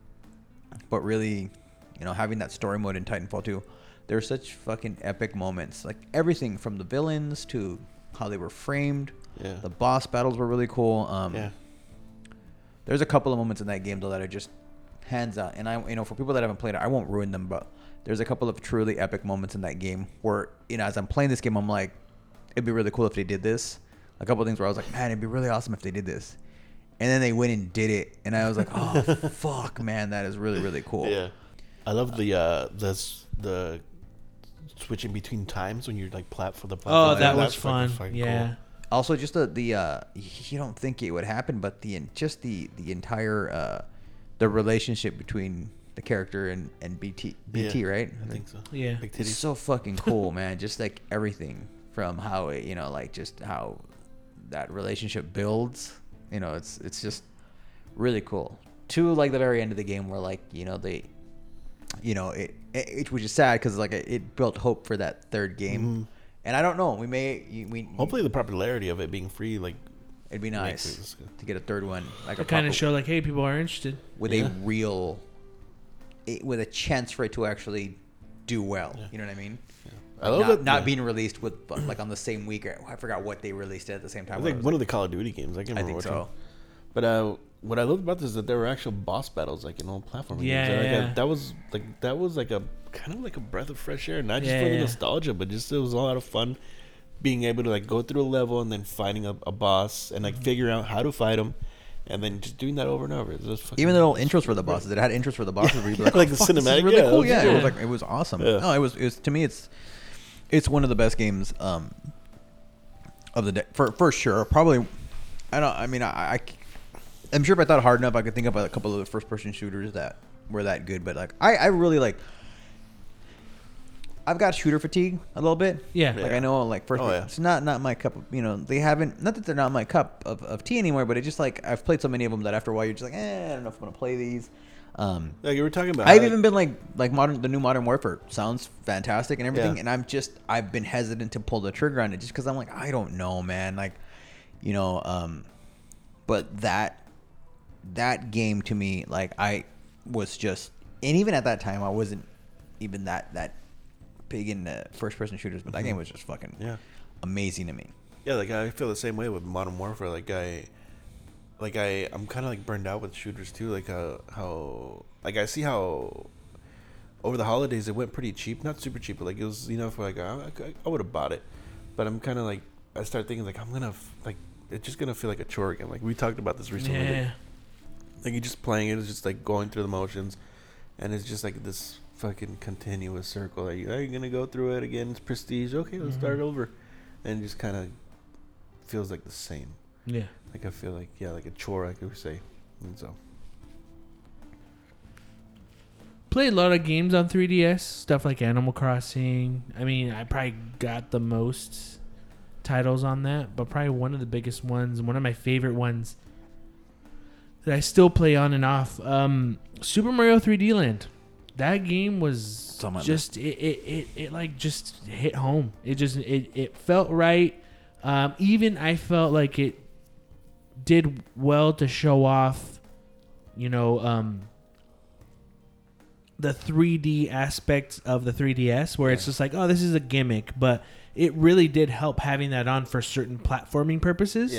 but really, you know, having that story mode in Titanfall 2, there's such fucking epic moments. Like everything from the villains to how they were framed. Yeah. The boss battles were really cool. Um, Yeah. there's a couple of moments in that game though that are just hands out, and I, you know, for people that haven't played it, I won't ruin them, but there's a couple of truly epic moments in that game where, you know, as I'm playing this game, I'm like, it'd be really cool if they did this. A couple of things where I was like, man, it'd be really awesome if they did this, and then they went and did it, and I was like, oh fuck, man, that is really really cool. Yeah. I love the uh the the switching between times when you're like plat for the Oh, platform. that That's was fun. fucking Yeah. cool. Also, just the the uh, you don't think it would happen, but the just the the entire uh, the relationship between the character and and BT BT Yeah, right? I think so. Yeah. Big It's so fucking cool, man. Just like everything from how it, you know, like just how that relationship builds. You know, it's it's just really cool. To like the very end of the game, where like you know they, you know it, it which is sad because like it, it built hope for that third game. Mhm. And I don't know. We may we Hopefully the popularity of it being free, like it'd be nice it- to get a third one, like To a kind of show like, hey, people are interested. with Yeah. a real, it, with a chance for it to actually do well. Yeah. You know what I mean? I love not, that- not yeah. being released with like on the same week. Or, I forgot what they released it at the same I time. like What one was of the Call of Duty games. I can't it? I remember think which one. so. But uh, what I loved about this is that there were actual boss battles, like in old platform Yeah, games. Like, yeah. uh, that was like that was like a kind of like a breath of fresh air, not just Yeah, for the yeah. nostalgia, but just it was a lot of fun being able to like go through a level and then fighting a, a boss and Mm-hmm. like figuring out how to fight him, and then just doing that over and over. It was fucking, Even the little intros for the bosses, it had intros for the bosses. Where you'd be like, Like oh, the fuck, this is cinematic, really yeah, cool. was Yeah, it was like it was awesome. Yeah. No, it was. It was to me. It's it's one of the best games um, of the day for for sure. Probably. I don't. I mean, I, I am sure if I thought hard enough, I could think of a couple of the first person shooters that were that good. But like, I I really like. I've got shooter fatigue a little bit. Yeah. Like I know, like first, Oh, yeah. it's not not my cup. of You know, they haven't. Not that they're not my cup of, of tea anymore, but it just like I've played so many of them that after a while you're just like, eh, I don't know if I'm gonna play these. Um, Like you were talking about. I've like- even been like like modern the new Modern Warfare sounds fantastic and everything, Yeah. and I'm just I've been hesitant to pull the trigger on it just because I'm like I don't know, man. Like, you know, um, but that that game to me, like I was just, and even at that time, I wasn't even that that big in uh, first person shooters, but that game was just fucking Mm-hmm. Yeah. amazing to me. Yeah, like I feel the same way with Modern Warfare. Like I, like I, I'm kind of like burned out with shooters too. Like uh, how, like I see how over the holidays it went pretty cheap, not super cheap, but like it was you know for like I, I, I would have bought it, but I'm kind of like I start thinking like I'm gonna f- like it's just gonna feel like a chore again. Like we talked about this recently. Yeah. like you're just playing it, it's just like going through the motions, and it's just like this fucking continuous circle. Like, are you gonna go through it again? It's prestige. Okay, let's start Mhm. over, and it just kind of feels like the same. Yeah. Like I feel like yeah, like a chore, I could say, and so Played a lot of games on 3DS, stuff like Animal Crossing. I mean, I probably got the most titles on that, but probably one of the biggest ones, one of my favorite ones that I still play on and off. Um, Super Mario 3D Land. That game was just it, it, it, it like just hit home. It just it, it felt right. Um, even I felt like it did well to show off, you know, um, the 3D aspects of the 3DS, where it's just like, oh, this is a gimmick, but it really did help having that on for certain platforming purposes.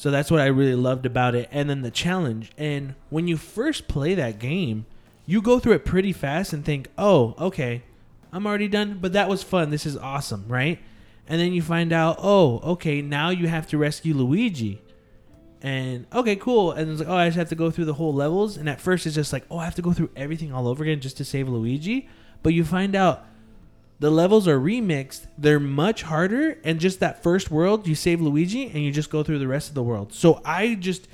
So that's what I really loved about it. And then the challenge. And when you first play that game, you go through it pretty fast and think, oh, okay, I'm already done, but that was fun. This is awesome, right? And then you find out, oh, okay, now you have to rescue Luigi. And okay, cool. And it's like, oh, I just have to go through the whole levels. And at first, it's just like, oh, I have to go through everything all over again just to save Luigi. But you find out, the levels are remixed. They're much harder, and just that first world, you save Luigi, and you just go through the rest of the world. So I just,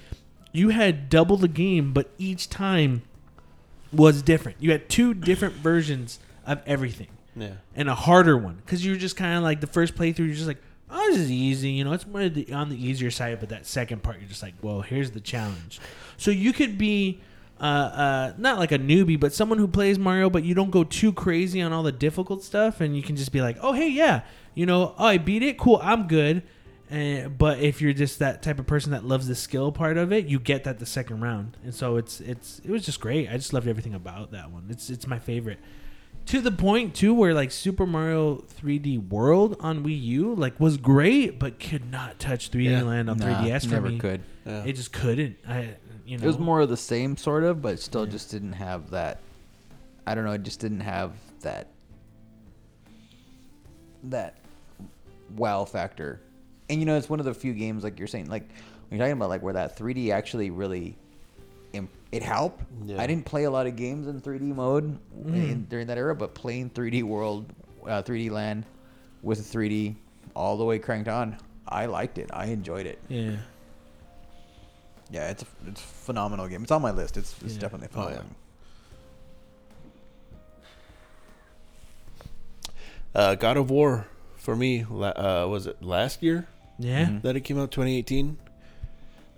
you had double the game, but each time was different. You had two different versions of everything Yeah. and a harder one because you were just kind of like the first playthrough. You're just like, oh, this is easy. You know, it's more the, on the easier side. But that second part, you're just like, well, here's the challenge. So you could be. Uh, uh, not like a newbie, but someone who plays Mario, but you don't go too crazy on all the difficult stuff, and you can just be like, "Oh, hey, yeah, you know, oh, I beat it, cool, I'm good." And, but if you're just that type of person that loves the skill part of it, you get that the second round, and so it's it's it was just great. I just loved everything about that one. It's it's my favorite to the point too where like Super Mario 3D World on Wii U like was great, but could not touch 3D Yeah. Land on Nah, 3DS for never me. could. Yeah. It just couldn't. I you know It was more of the same sort of, but still Yeah. just didn't have that. I don't know. It just didn't have that that wow factor. And you know, it's one of the few games like you're saying, like when you're talking about like where that 3D actually really im- it helped. Yeah. I didn't play a lot of games in 3D mode in, during that era, but playing 3D World, uh, 3D Land with 3D all the way cranked on, I liked it. I enjoyed it. yeah. Yeah, it's a, it's a phenomenal game. It's on my list. It's, it's Yeah. definitely a Oh, phenomenal. yeah. Uh, God of War for me uh, was it last year Yeah. Mhm. that it came out 2018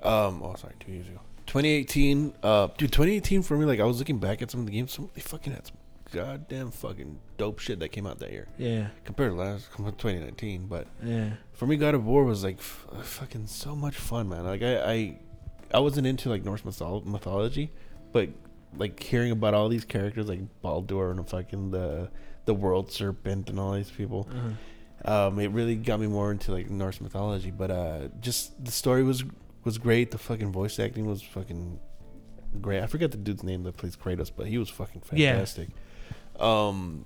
um oh sorry two years ago 2018 uh dude 2018 for me like I was looking back at some of the games some they fucking had some goddamn fucking dope shit that came out that year Yeah. compared to last 2019 but Yeah. for me God of War was like f- uh, fucking so much fun man like I I, I wasn't into like Norse mythology but like hearing about all these characters like Baldur and fucking the the world serpent and all these people Uh-huh. um, it really got me more into like Norse mythology. But uh, just the story was was great. The fucking voice acting was fucking great. I forget the dude's name that plays Kratos, but he was fucking Yeah. fantastic. Um,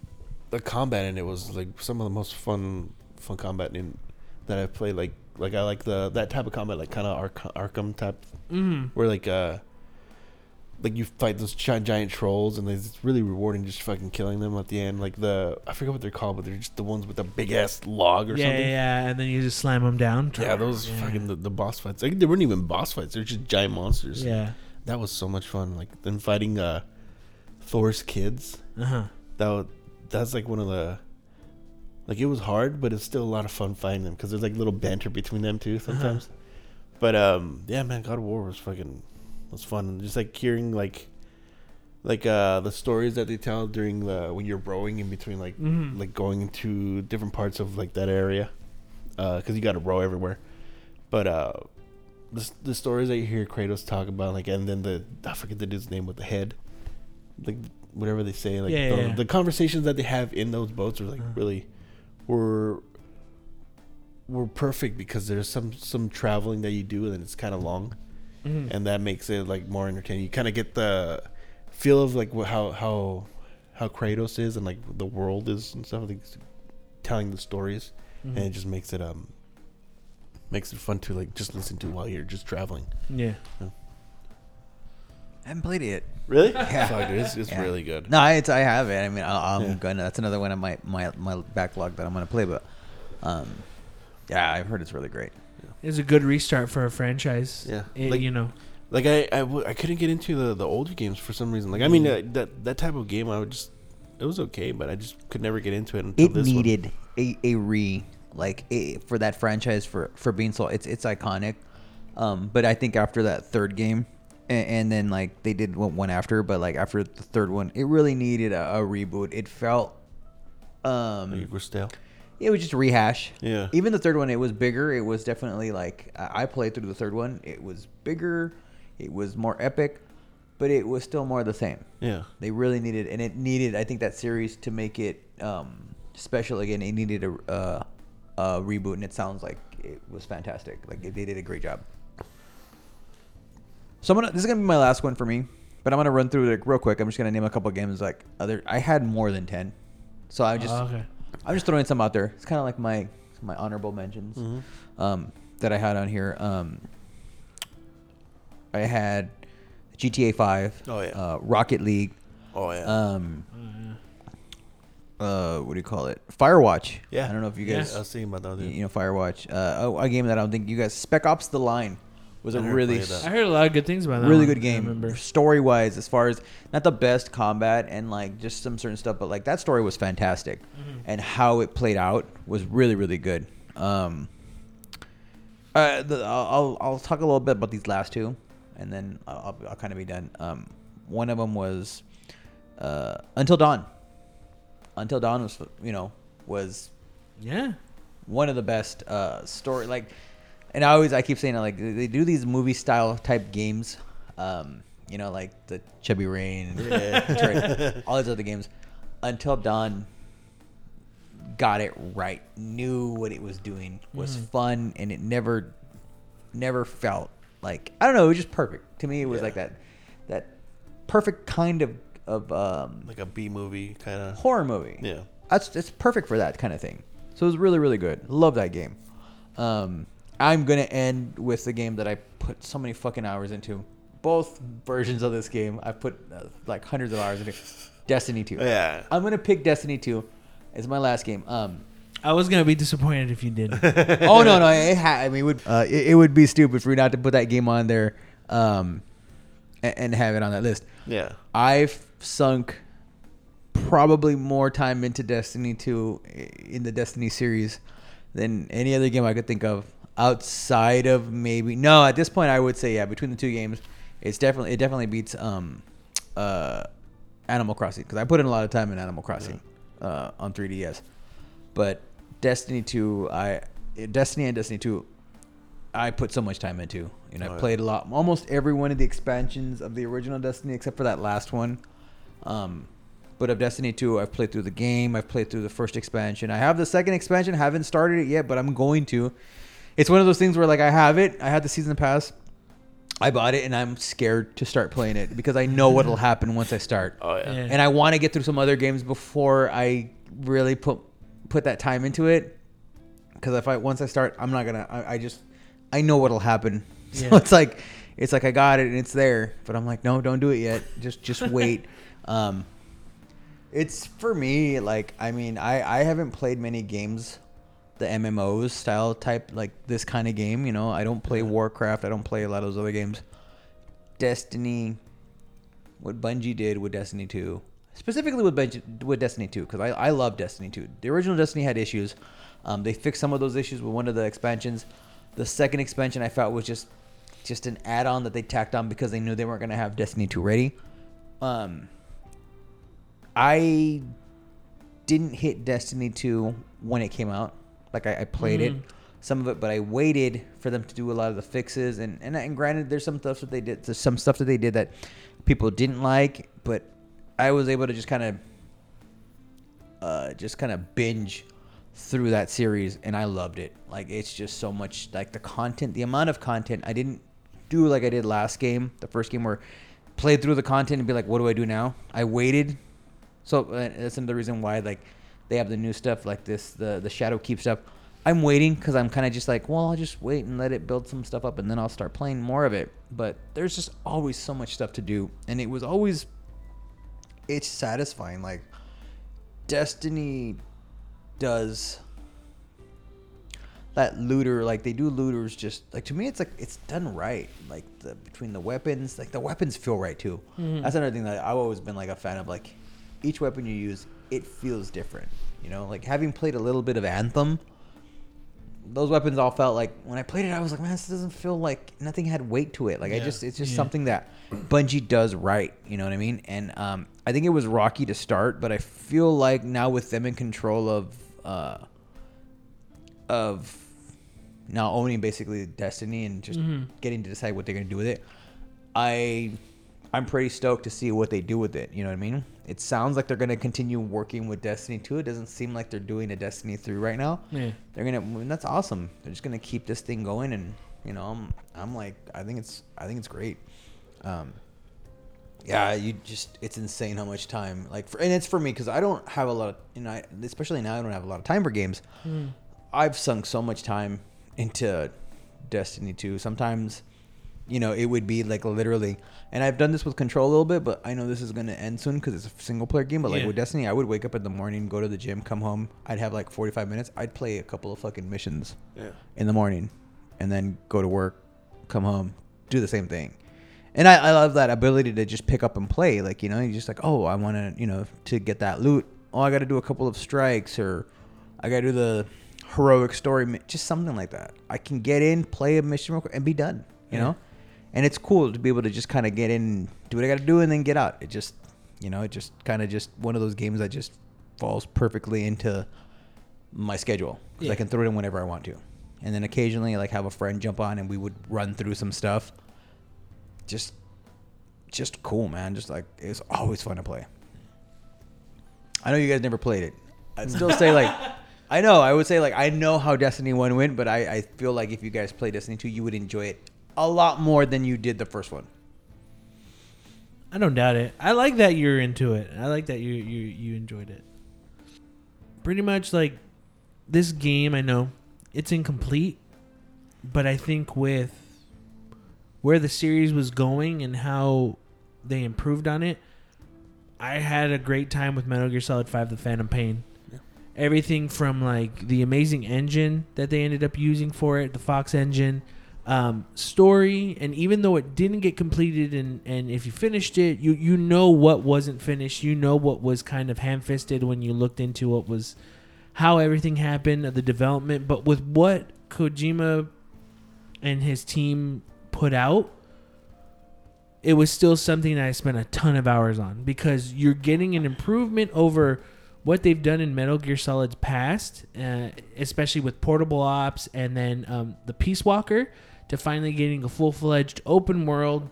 the combat in it was like some of the most fun fun combat in that I've played. Like like I like the that type of combat, like kind of Ark- Arkham type, Mm. where like uh. Like you fight those gi- giant trolls, and it's really rewarding just fucking killing them at the end. Like the I forget what they're called, but they're just the ones with the big ass log or Yeah, something. yeah, yeah, and then you just slam them down. Yeah, those Yeah. fucking the, the boss fights. Like they weren't even boss fights. They're just giant monsters. Yeah. that was so much fun. Like then fighting uh, Thor's kids. Uh huh. That wa- that's like one of the. Like it was hard, but it's still a lot of fun fighting them because there's like little banter between them too sometimes. But um, yeah, man, God of War was fucking was fun. Just like hearing like, like uh the stories that they tell during the when you're rowing in between like Mhm. like going into different parts of like that area, because you got to row everywhere. But uh, the the stories that you hear Kratos talk about, like, and then the I forget the dude's name with the head, like whatever they say, like Yeah, the, yeah. the conversations that they have in those boats are like Uh-huh. really were were perfect because there's some some traveling that you do and it's kind of long Mhm. and that makes it like more entertaining. You kind of get the feel of like how how how Kratos is and like the world is and stuff. Like telling the stories, Mhm. and it just makes it um makes it fun to like just listen to while you're just traveling. Yeah. I haven't played it yet. Really? Yeah. Fuck, dude, it's, it's Yeah. really good. No, it's I have it. I mean, I, I'm Yeah. gonna. That's another one of my my my backlog that I'm gonna play. But, um, yeah, I've heard it's really great. It's a good restart for a franchise. Yeah. It- Like- you know. Like I I, w- I couldn't get into the the older games for some reason. Like I mean uh, that that type of game I would just it was okay, but I just could never get into it. Until It this one. needed a, a re like a, for that franchise for for being so it's it's iconic. Um, but I think after that third game, and, and then like they did one, after, but like after the third one, it really needed a, a reboot. It felt, um, Like, we're stale. it was just a rehash. Yeah. Even the third one, it was bigger. It was definitely like I I played through the third one. It was bigger. It was more epic, but it was still more the same. Yeah. They really needed, and it needed. I think that series to make it um, special again. It needed a, uh, a reboot, and it sounds like it was fantastic. Like they did a great job. So I'm gonna. This is gonna be my last one for me, but I'm gonna run through it real quick. I'm just gonna name a couple games. Like other, I had more than ten, so I just. Oh, okay. I'm just throwing some out there. It's kind of like my my honorable mentions um, that I had on here. Um, I had GTA 5. Oh, yeah. Uh, Rocket League. Oh yeah. Um, uh, what do you call it? Firewatch. Yeah. I don't know if you Yeah. guys, I was thinking about that. you know, Firewatch. Uh, a, a game that I don't think you guys. Spec Ops: The Line was I a really. I heard a lot of good things about that. really one. good game. Story wise, as far as not the best combat and like just some certain stuff, but like that story was fantastic, Mm-hmm. and how it played out was really really good. Um, uh, the, I'll I'll- I'll talk a little bit about these last two, and then I'll, I'll, I'll kind of be done. Um, one of them was uh, Until Dawn. Until Dawn was you know was Yeah. one of the best uh story like and i always i keep saying it like they do these movie style type games um you know like the chubby rain and Detroit, all these other games until dawn got it right knew what it was doing was fun and it never never felt like i don't know it was just perfect to me it was Yeah. like that that perfect kind of of um Like a B movie kind of. horror movie Yeah. that's it's perfect for that kind of thing. So it was really really good. Love that game. Um, I'm gonna end with the game that I put so many fucking hours into. Both versions of this game, I put uh, like hundreds of hours into. Destiny 2. Yeah. I'm gonna pick Destiny 2 as my last game. Um, I was gonna be disappointed if you didn't. oh no no, it ha- I mean, it would uh, it, it would be stupid for you not to put that game on there, um, and, and have it on that list. Yeah. I've sunk probably more time into Destiny 2 in the Destiny series than any other game I could think of outside of maybe no at this point I would say yeah between the two games it's definitely it definitely beats um uh Animal Crossing because I put in a lot of time in Animal Crossing uh, on 3DS but Destiny 2 I Destiny and Destiny 2 I put so much time into. You know, Oh, I yeah. played a lot, almost every one of the expansions of the original Destiny, except for that last one. Um, but of Destiny 2, I've played through the game. I've played through the first expansion. I have the second expansion. Haven't started it yet, but I'm going to. It's one of those things where like I have it. I had the season pass. I bought it, and I'm scared to start playing it because I know what'll happen once I start Oh yeah. Yeah. and I want to get through some other games before I really put put that time into it. Because if I once I start, I'm not gonna. I, I just I know what'll happen. So Yeah. it's like it's like I got it and it's there, but I'm like, no, don't do it yet. Just just wait. um, it's for me like I mean I I haven't played many games, the MMOs style type like this kind of game. You know I don't play Warcraft. I don't play a lot of those other games. Destiny, what Bungie did with Destiny 2, specifically with Bungie, with Destiny 2, because I, I love Destiny 2. The original Destiny had issues. Um, they fixed some of those issues with one of the expansions. The second expansion I felt was just just an add-on that they tacked on because they knew they weren't going to have Destiny 2 ready. Um, I didn't hit Destiny 2 when it came out. Like I, I played it, some of it, but I waited for them to do a lot of the fixes. And, and and granted, there's some stuff that they did, there's some stuff that they did that people didn't like, but I was able to just kind of, uh, just kind of binge through that series, and I loved it. Like it's just so much like the content, the amount of content. I didn't do like I did last game, the first game where played through the content and be like, what do I do now? I waited so uh, that's another reason why like they have the new stuff like this, the the Shadowkeep stuff. I'm waiting because I'm kind of just like, well, I'll just wait and let it build some stuff up, and then I'll start playing more of it. But there's just always so much stuff to do, and it was always it's satisfying. Like Destiny does that looter like they do looters just like to me it's like it's done right like the between the weapons like the weapons feel right too mm-hmm. that's another thing that i've always been like a fan of like each weapon you use it feels different you know like having played a little bit of anthem those weapons all felt like when i played it i was like man this doesn't feel like nothing had weight to it like i just it's just Yeah. something that bungie does right you know what i mean and um i think it was rocky to start but i feel like now with them in control of uh of now owning basically Destiny and just getting to decide what they're gonna do with it. I I'm pretty stoked to see what they do with it. You know what I mean? It sounds like they're gonna continue working with Destiny 2. It doesn't seem like they're doing a Destiny 3 right now. Yeah. They're gonna and that's awesome. They're just gonna keep this thing going and you know, I'm I'm like I think it's I think it's great. Um yeah, you just it's insane how much time like for, and it's for me because I don't have a lot of you know I, especially now I don't have a lot of time for games. I've sunk so much time into Destiny 2. Sometimes you know, it would be like literally. And I've done this with Control a little bit, but I know this is gonna end soon because it's a single player game. But like Yeah. with Destiny, I would wake up in the morning, go to the gym, come home. I'd have like 45 minutes. I'd play a couple of fucking missions Yeah. in the morning, and then go to work, come home, do the same thing. And I, I love that ability to just pick up and play. Like you know, you just like, oh, I want to, you know, to get that loot. Oh, I got to do a couple of strikes, or I got to do the heroic story, mi- just something like that. I can get in, play a mission real quick, and be done. You know, and it's cool to be able to just kind of get in, do what I got to do, and then get out. It just, you know, it just kind of just one of those games that just falls perfectly into my schedule because Yeah. I can throw it in whenever I want to, and then occasionally like have a friend jump on and we would run through some stuff. Just, just cool, man. Just like it's always fun to play. I know you guys never played it. I'd still say like, I know I would say like I know how Destiny One went, but I, I feel like if you guys play Destiny Two, you would enjoy it a lot more than you did the first one. I don't doubt it. I like that you're into it. I like that you you you enjoyed it. Pretty much like this game, I know it's incomplete, but I think with where the series was going and how they improved on it, I had a great time with Metal Gear Solid 5 The Phantom Pain. Yeah. Everything from like the amazing engine that they ended up using for it, the Fox engine, um, story, and even though it didn't get completed, and, and if you finished it, you you know what wasn't finished, you know what was kind of ham fisted when you looked into what was how everything happened, the development, but with what Kojima and his team put out, it was still something that I spent a ton of hours on. Because you're getting an improvement over what they've done in Metal Gear Solid's past, uh, especially with Portable Ops and then um, the Peace Walker, to finally getting a full fledged open world,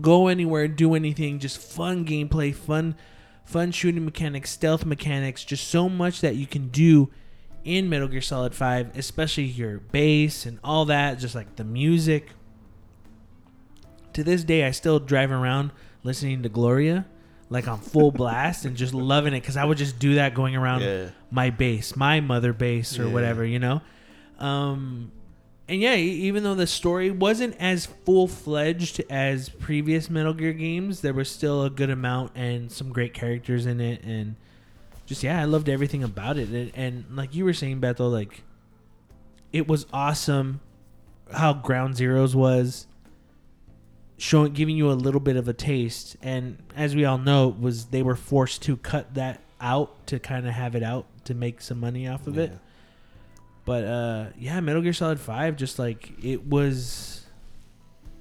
go anywhere, do anything, just fun gameplay, fun, fun shooting mechanics, stealth mechanics, just so much that you can do in Metal Gear Solid 5, especially your base and all that, just like the music. To this day, I still drive around listening to Gloria like on full blast and just loving it because I would just do that going around Yeah. my base, my mother base or Yeah. whatever, you know. Um, and yeah, even though the story wasn't as full fledged as previous Metal Gear games, there was still a good amount and some great characters in it, and just yeah, I loved everything about it. And, and like you were saying, Beto, like it was awesome how Ground Zeroes was showing giving you a little bit of a taste and as we all know was they were forced to cut that out to kind of have it out to make some money off of it Yeah. But uh yeah metal gear solid 5 just like it was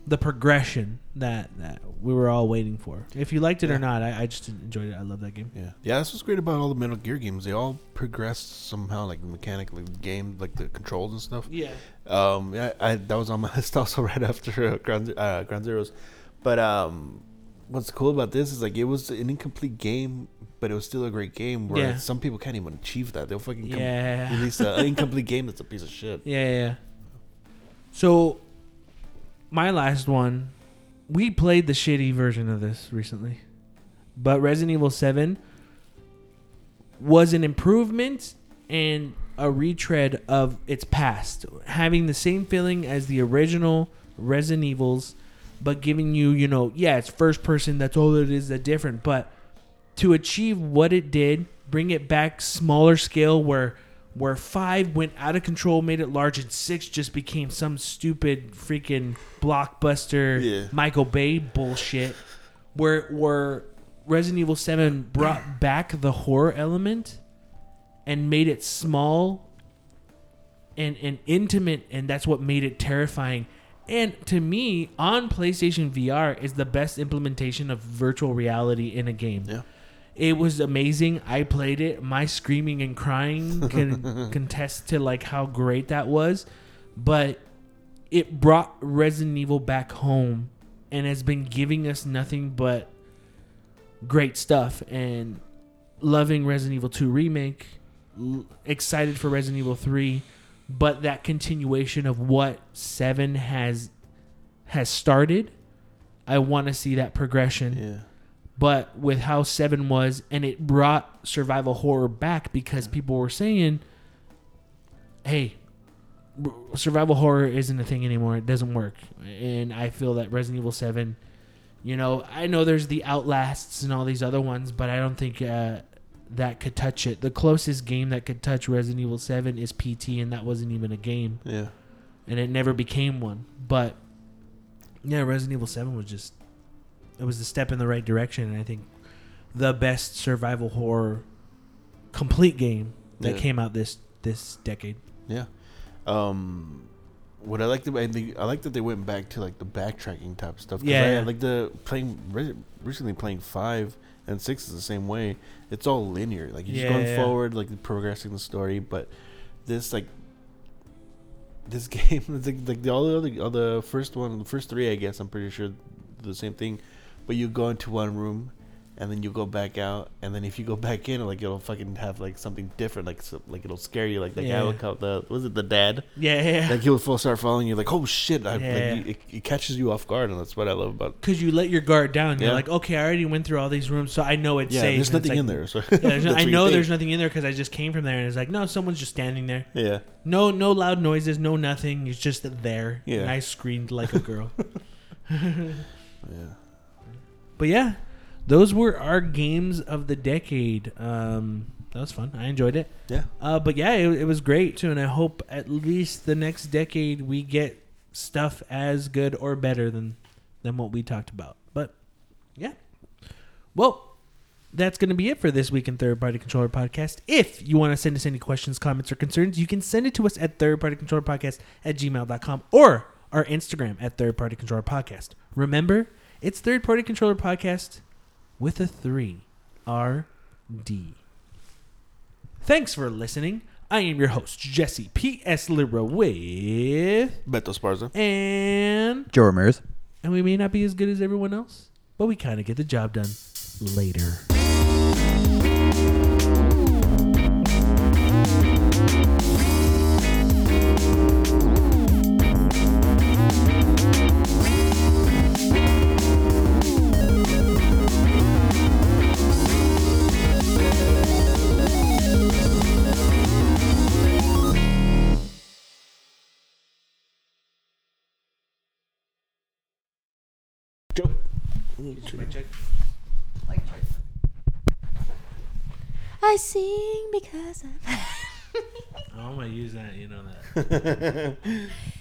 the progression that that we were all waiting for if you liked it Yeah. or not I, I just enjoyed it i love that game Yeah, yeah. That's what's great about all the Metal Gear games. They all progress somehow, like mechanically, the game, like the controls and stuff. yeah Um, yeah, I, that was on my list also right after uh, Ground, uh, Ground Zeroes. But um, what's cool about this is like it was an incomplete game, but it was still a great game. Where Yeah. some people can't even achieve that. They'll fucking com- Yeah. release an incomplete game that's a piece of shit. Yeah, yeah, yeah. So, my last one, we played the shitty version of this recently, but Resident Evil Seven was an improvement and a retread of its past, having the same feeling as the original Resident Evils, but giving you, you know, yeah, it's first person. That's all it is. That different, but to achieve what it did, bring it back smaller scale where where five went out of control, made it large, and six just became some stupid freaking blockbuster Yeah. Michael Bay bullshit. Where where Resident Evil Seven brought back the horror element and made it small and and intimate, and that's what made it terrifying. And to me, on PlayStation VR is the best implementation of virtual reality in a game. Yeah. It was amazing. I played it. My screaming and crying can contest to like how great that was. But it brought Resident Evil back home and has been giving us nothing but great stuff and loving Resident Evil 2 remake, excited for Resident Evil 3, but that continuation of what 7 has has started, I want to see that progression Yeah. But with how seven was and it brought survival horror back because people were saying hey survival horror isn't a thing anymore. It doesn't work, and I feel that Resident Evil Seven. You know, I know there's the Outlasts and all these other ones, but I don't think uh, that could touch it. The closest game that could touch Resident Evil Seven is PT, and that wasn't even a game, Yeah. and it never became one. But yeah, Resident Evil Seven was just it was a step in the right direction, and I think the best survival horror complete game that Yeah. came out this this decade. Yeah. Um, what I like the I think I like that they went back to like the backtracking type stuff. Yeah, I, yeah. like the playing recently playing five and six is the same way. It's all linear. Like you're just going yeah. forward, like progressing the story. But this like this game, like, like the all the other, all the first one, the first three, I guess I'm pretty sure the same thing. But you go into one room. And then you go back out, and then if you go back in, like it'll fucking have like something different, like so, like it'll scare you, like the Yeah. guy will the was it the dad? Yeah, yeah. like he'll full start following you like oh shit I, Yeah. like, you, it, it catches you off guard and that's what i love about it. Because you let your guard down. You're Yeah. like, okay, I already went through all these rooms, so I know it's yeah safe. there's nothing like- in there so Yeah, there's no- I know there's nothing in there because I just came from there, and it's like, no, someone's just standing there. yeah No, no loud noises, no nothing. It's just there. Yeah. And I screamed like a girl. yeah but yeah, those were our games of the decade. Um, that was fun. I enjoyed it. yeah Uh, but yeah, it, it was great too, and I hope at least the next decade we get stuff as good or better than than what we talked about. But yeah, well, that's going to be it for this week in Third Party Controller Podcast. If you want to send us any questions, comments, or concerns, you can send it to us at Third Party Controller Podcast at gmail.com or our Instagram at Third Party Controller Podcast. Remember, it's Third Party Controller Podcast with a three R D. Thanks for listening. I am your host, Jesse P.S. Libra with. Beto sparza And. Joe Ramirez. And we may not be as good as everyone else, but we kind of get the job done later. I sing because I'm. I'm going to use that, you know that.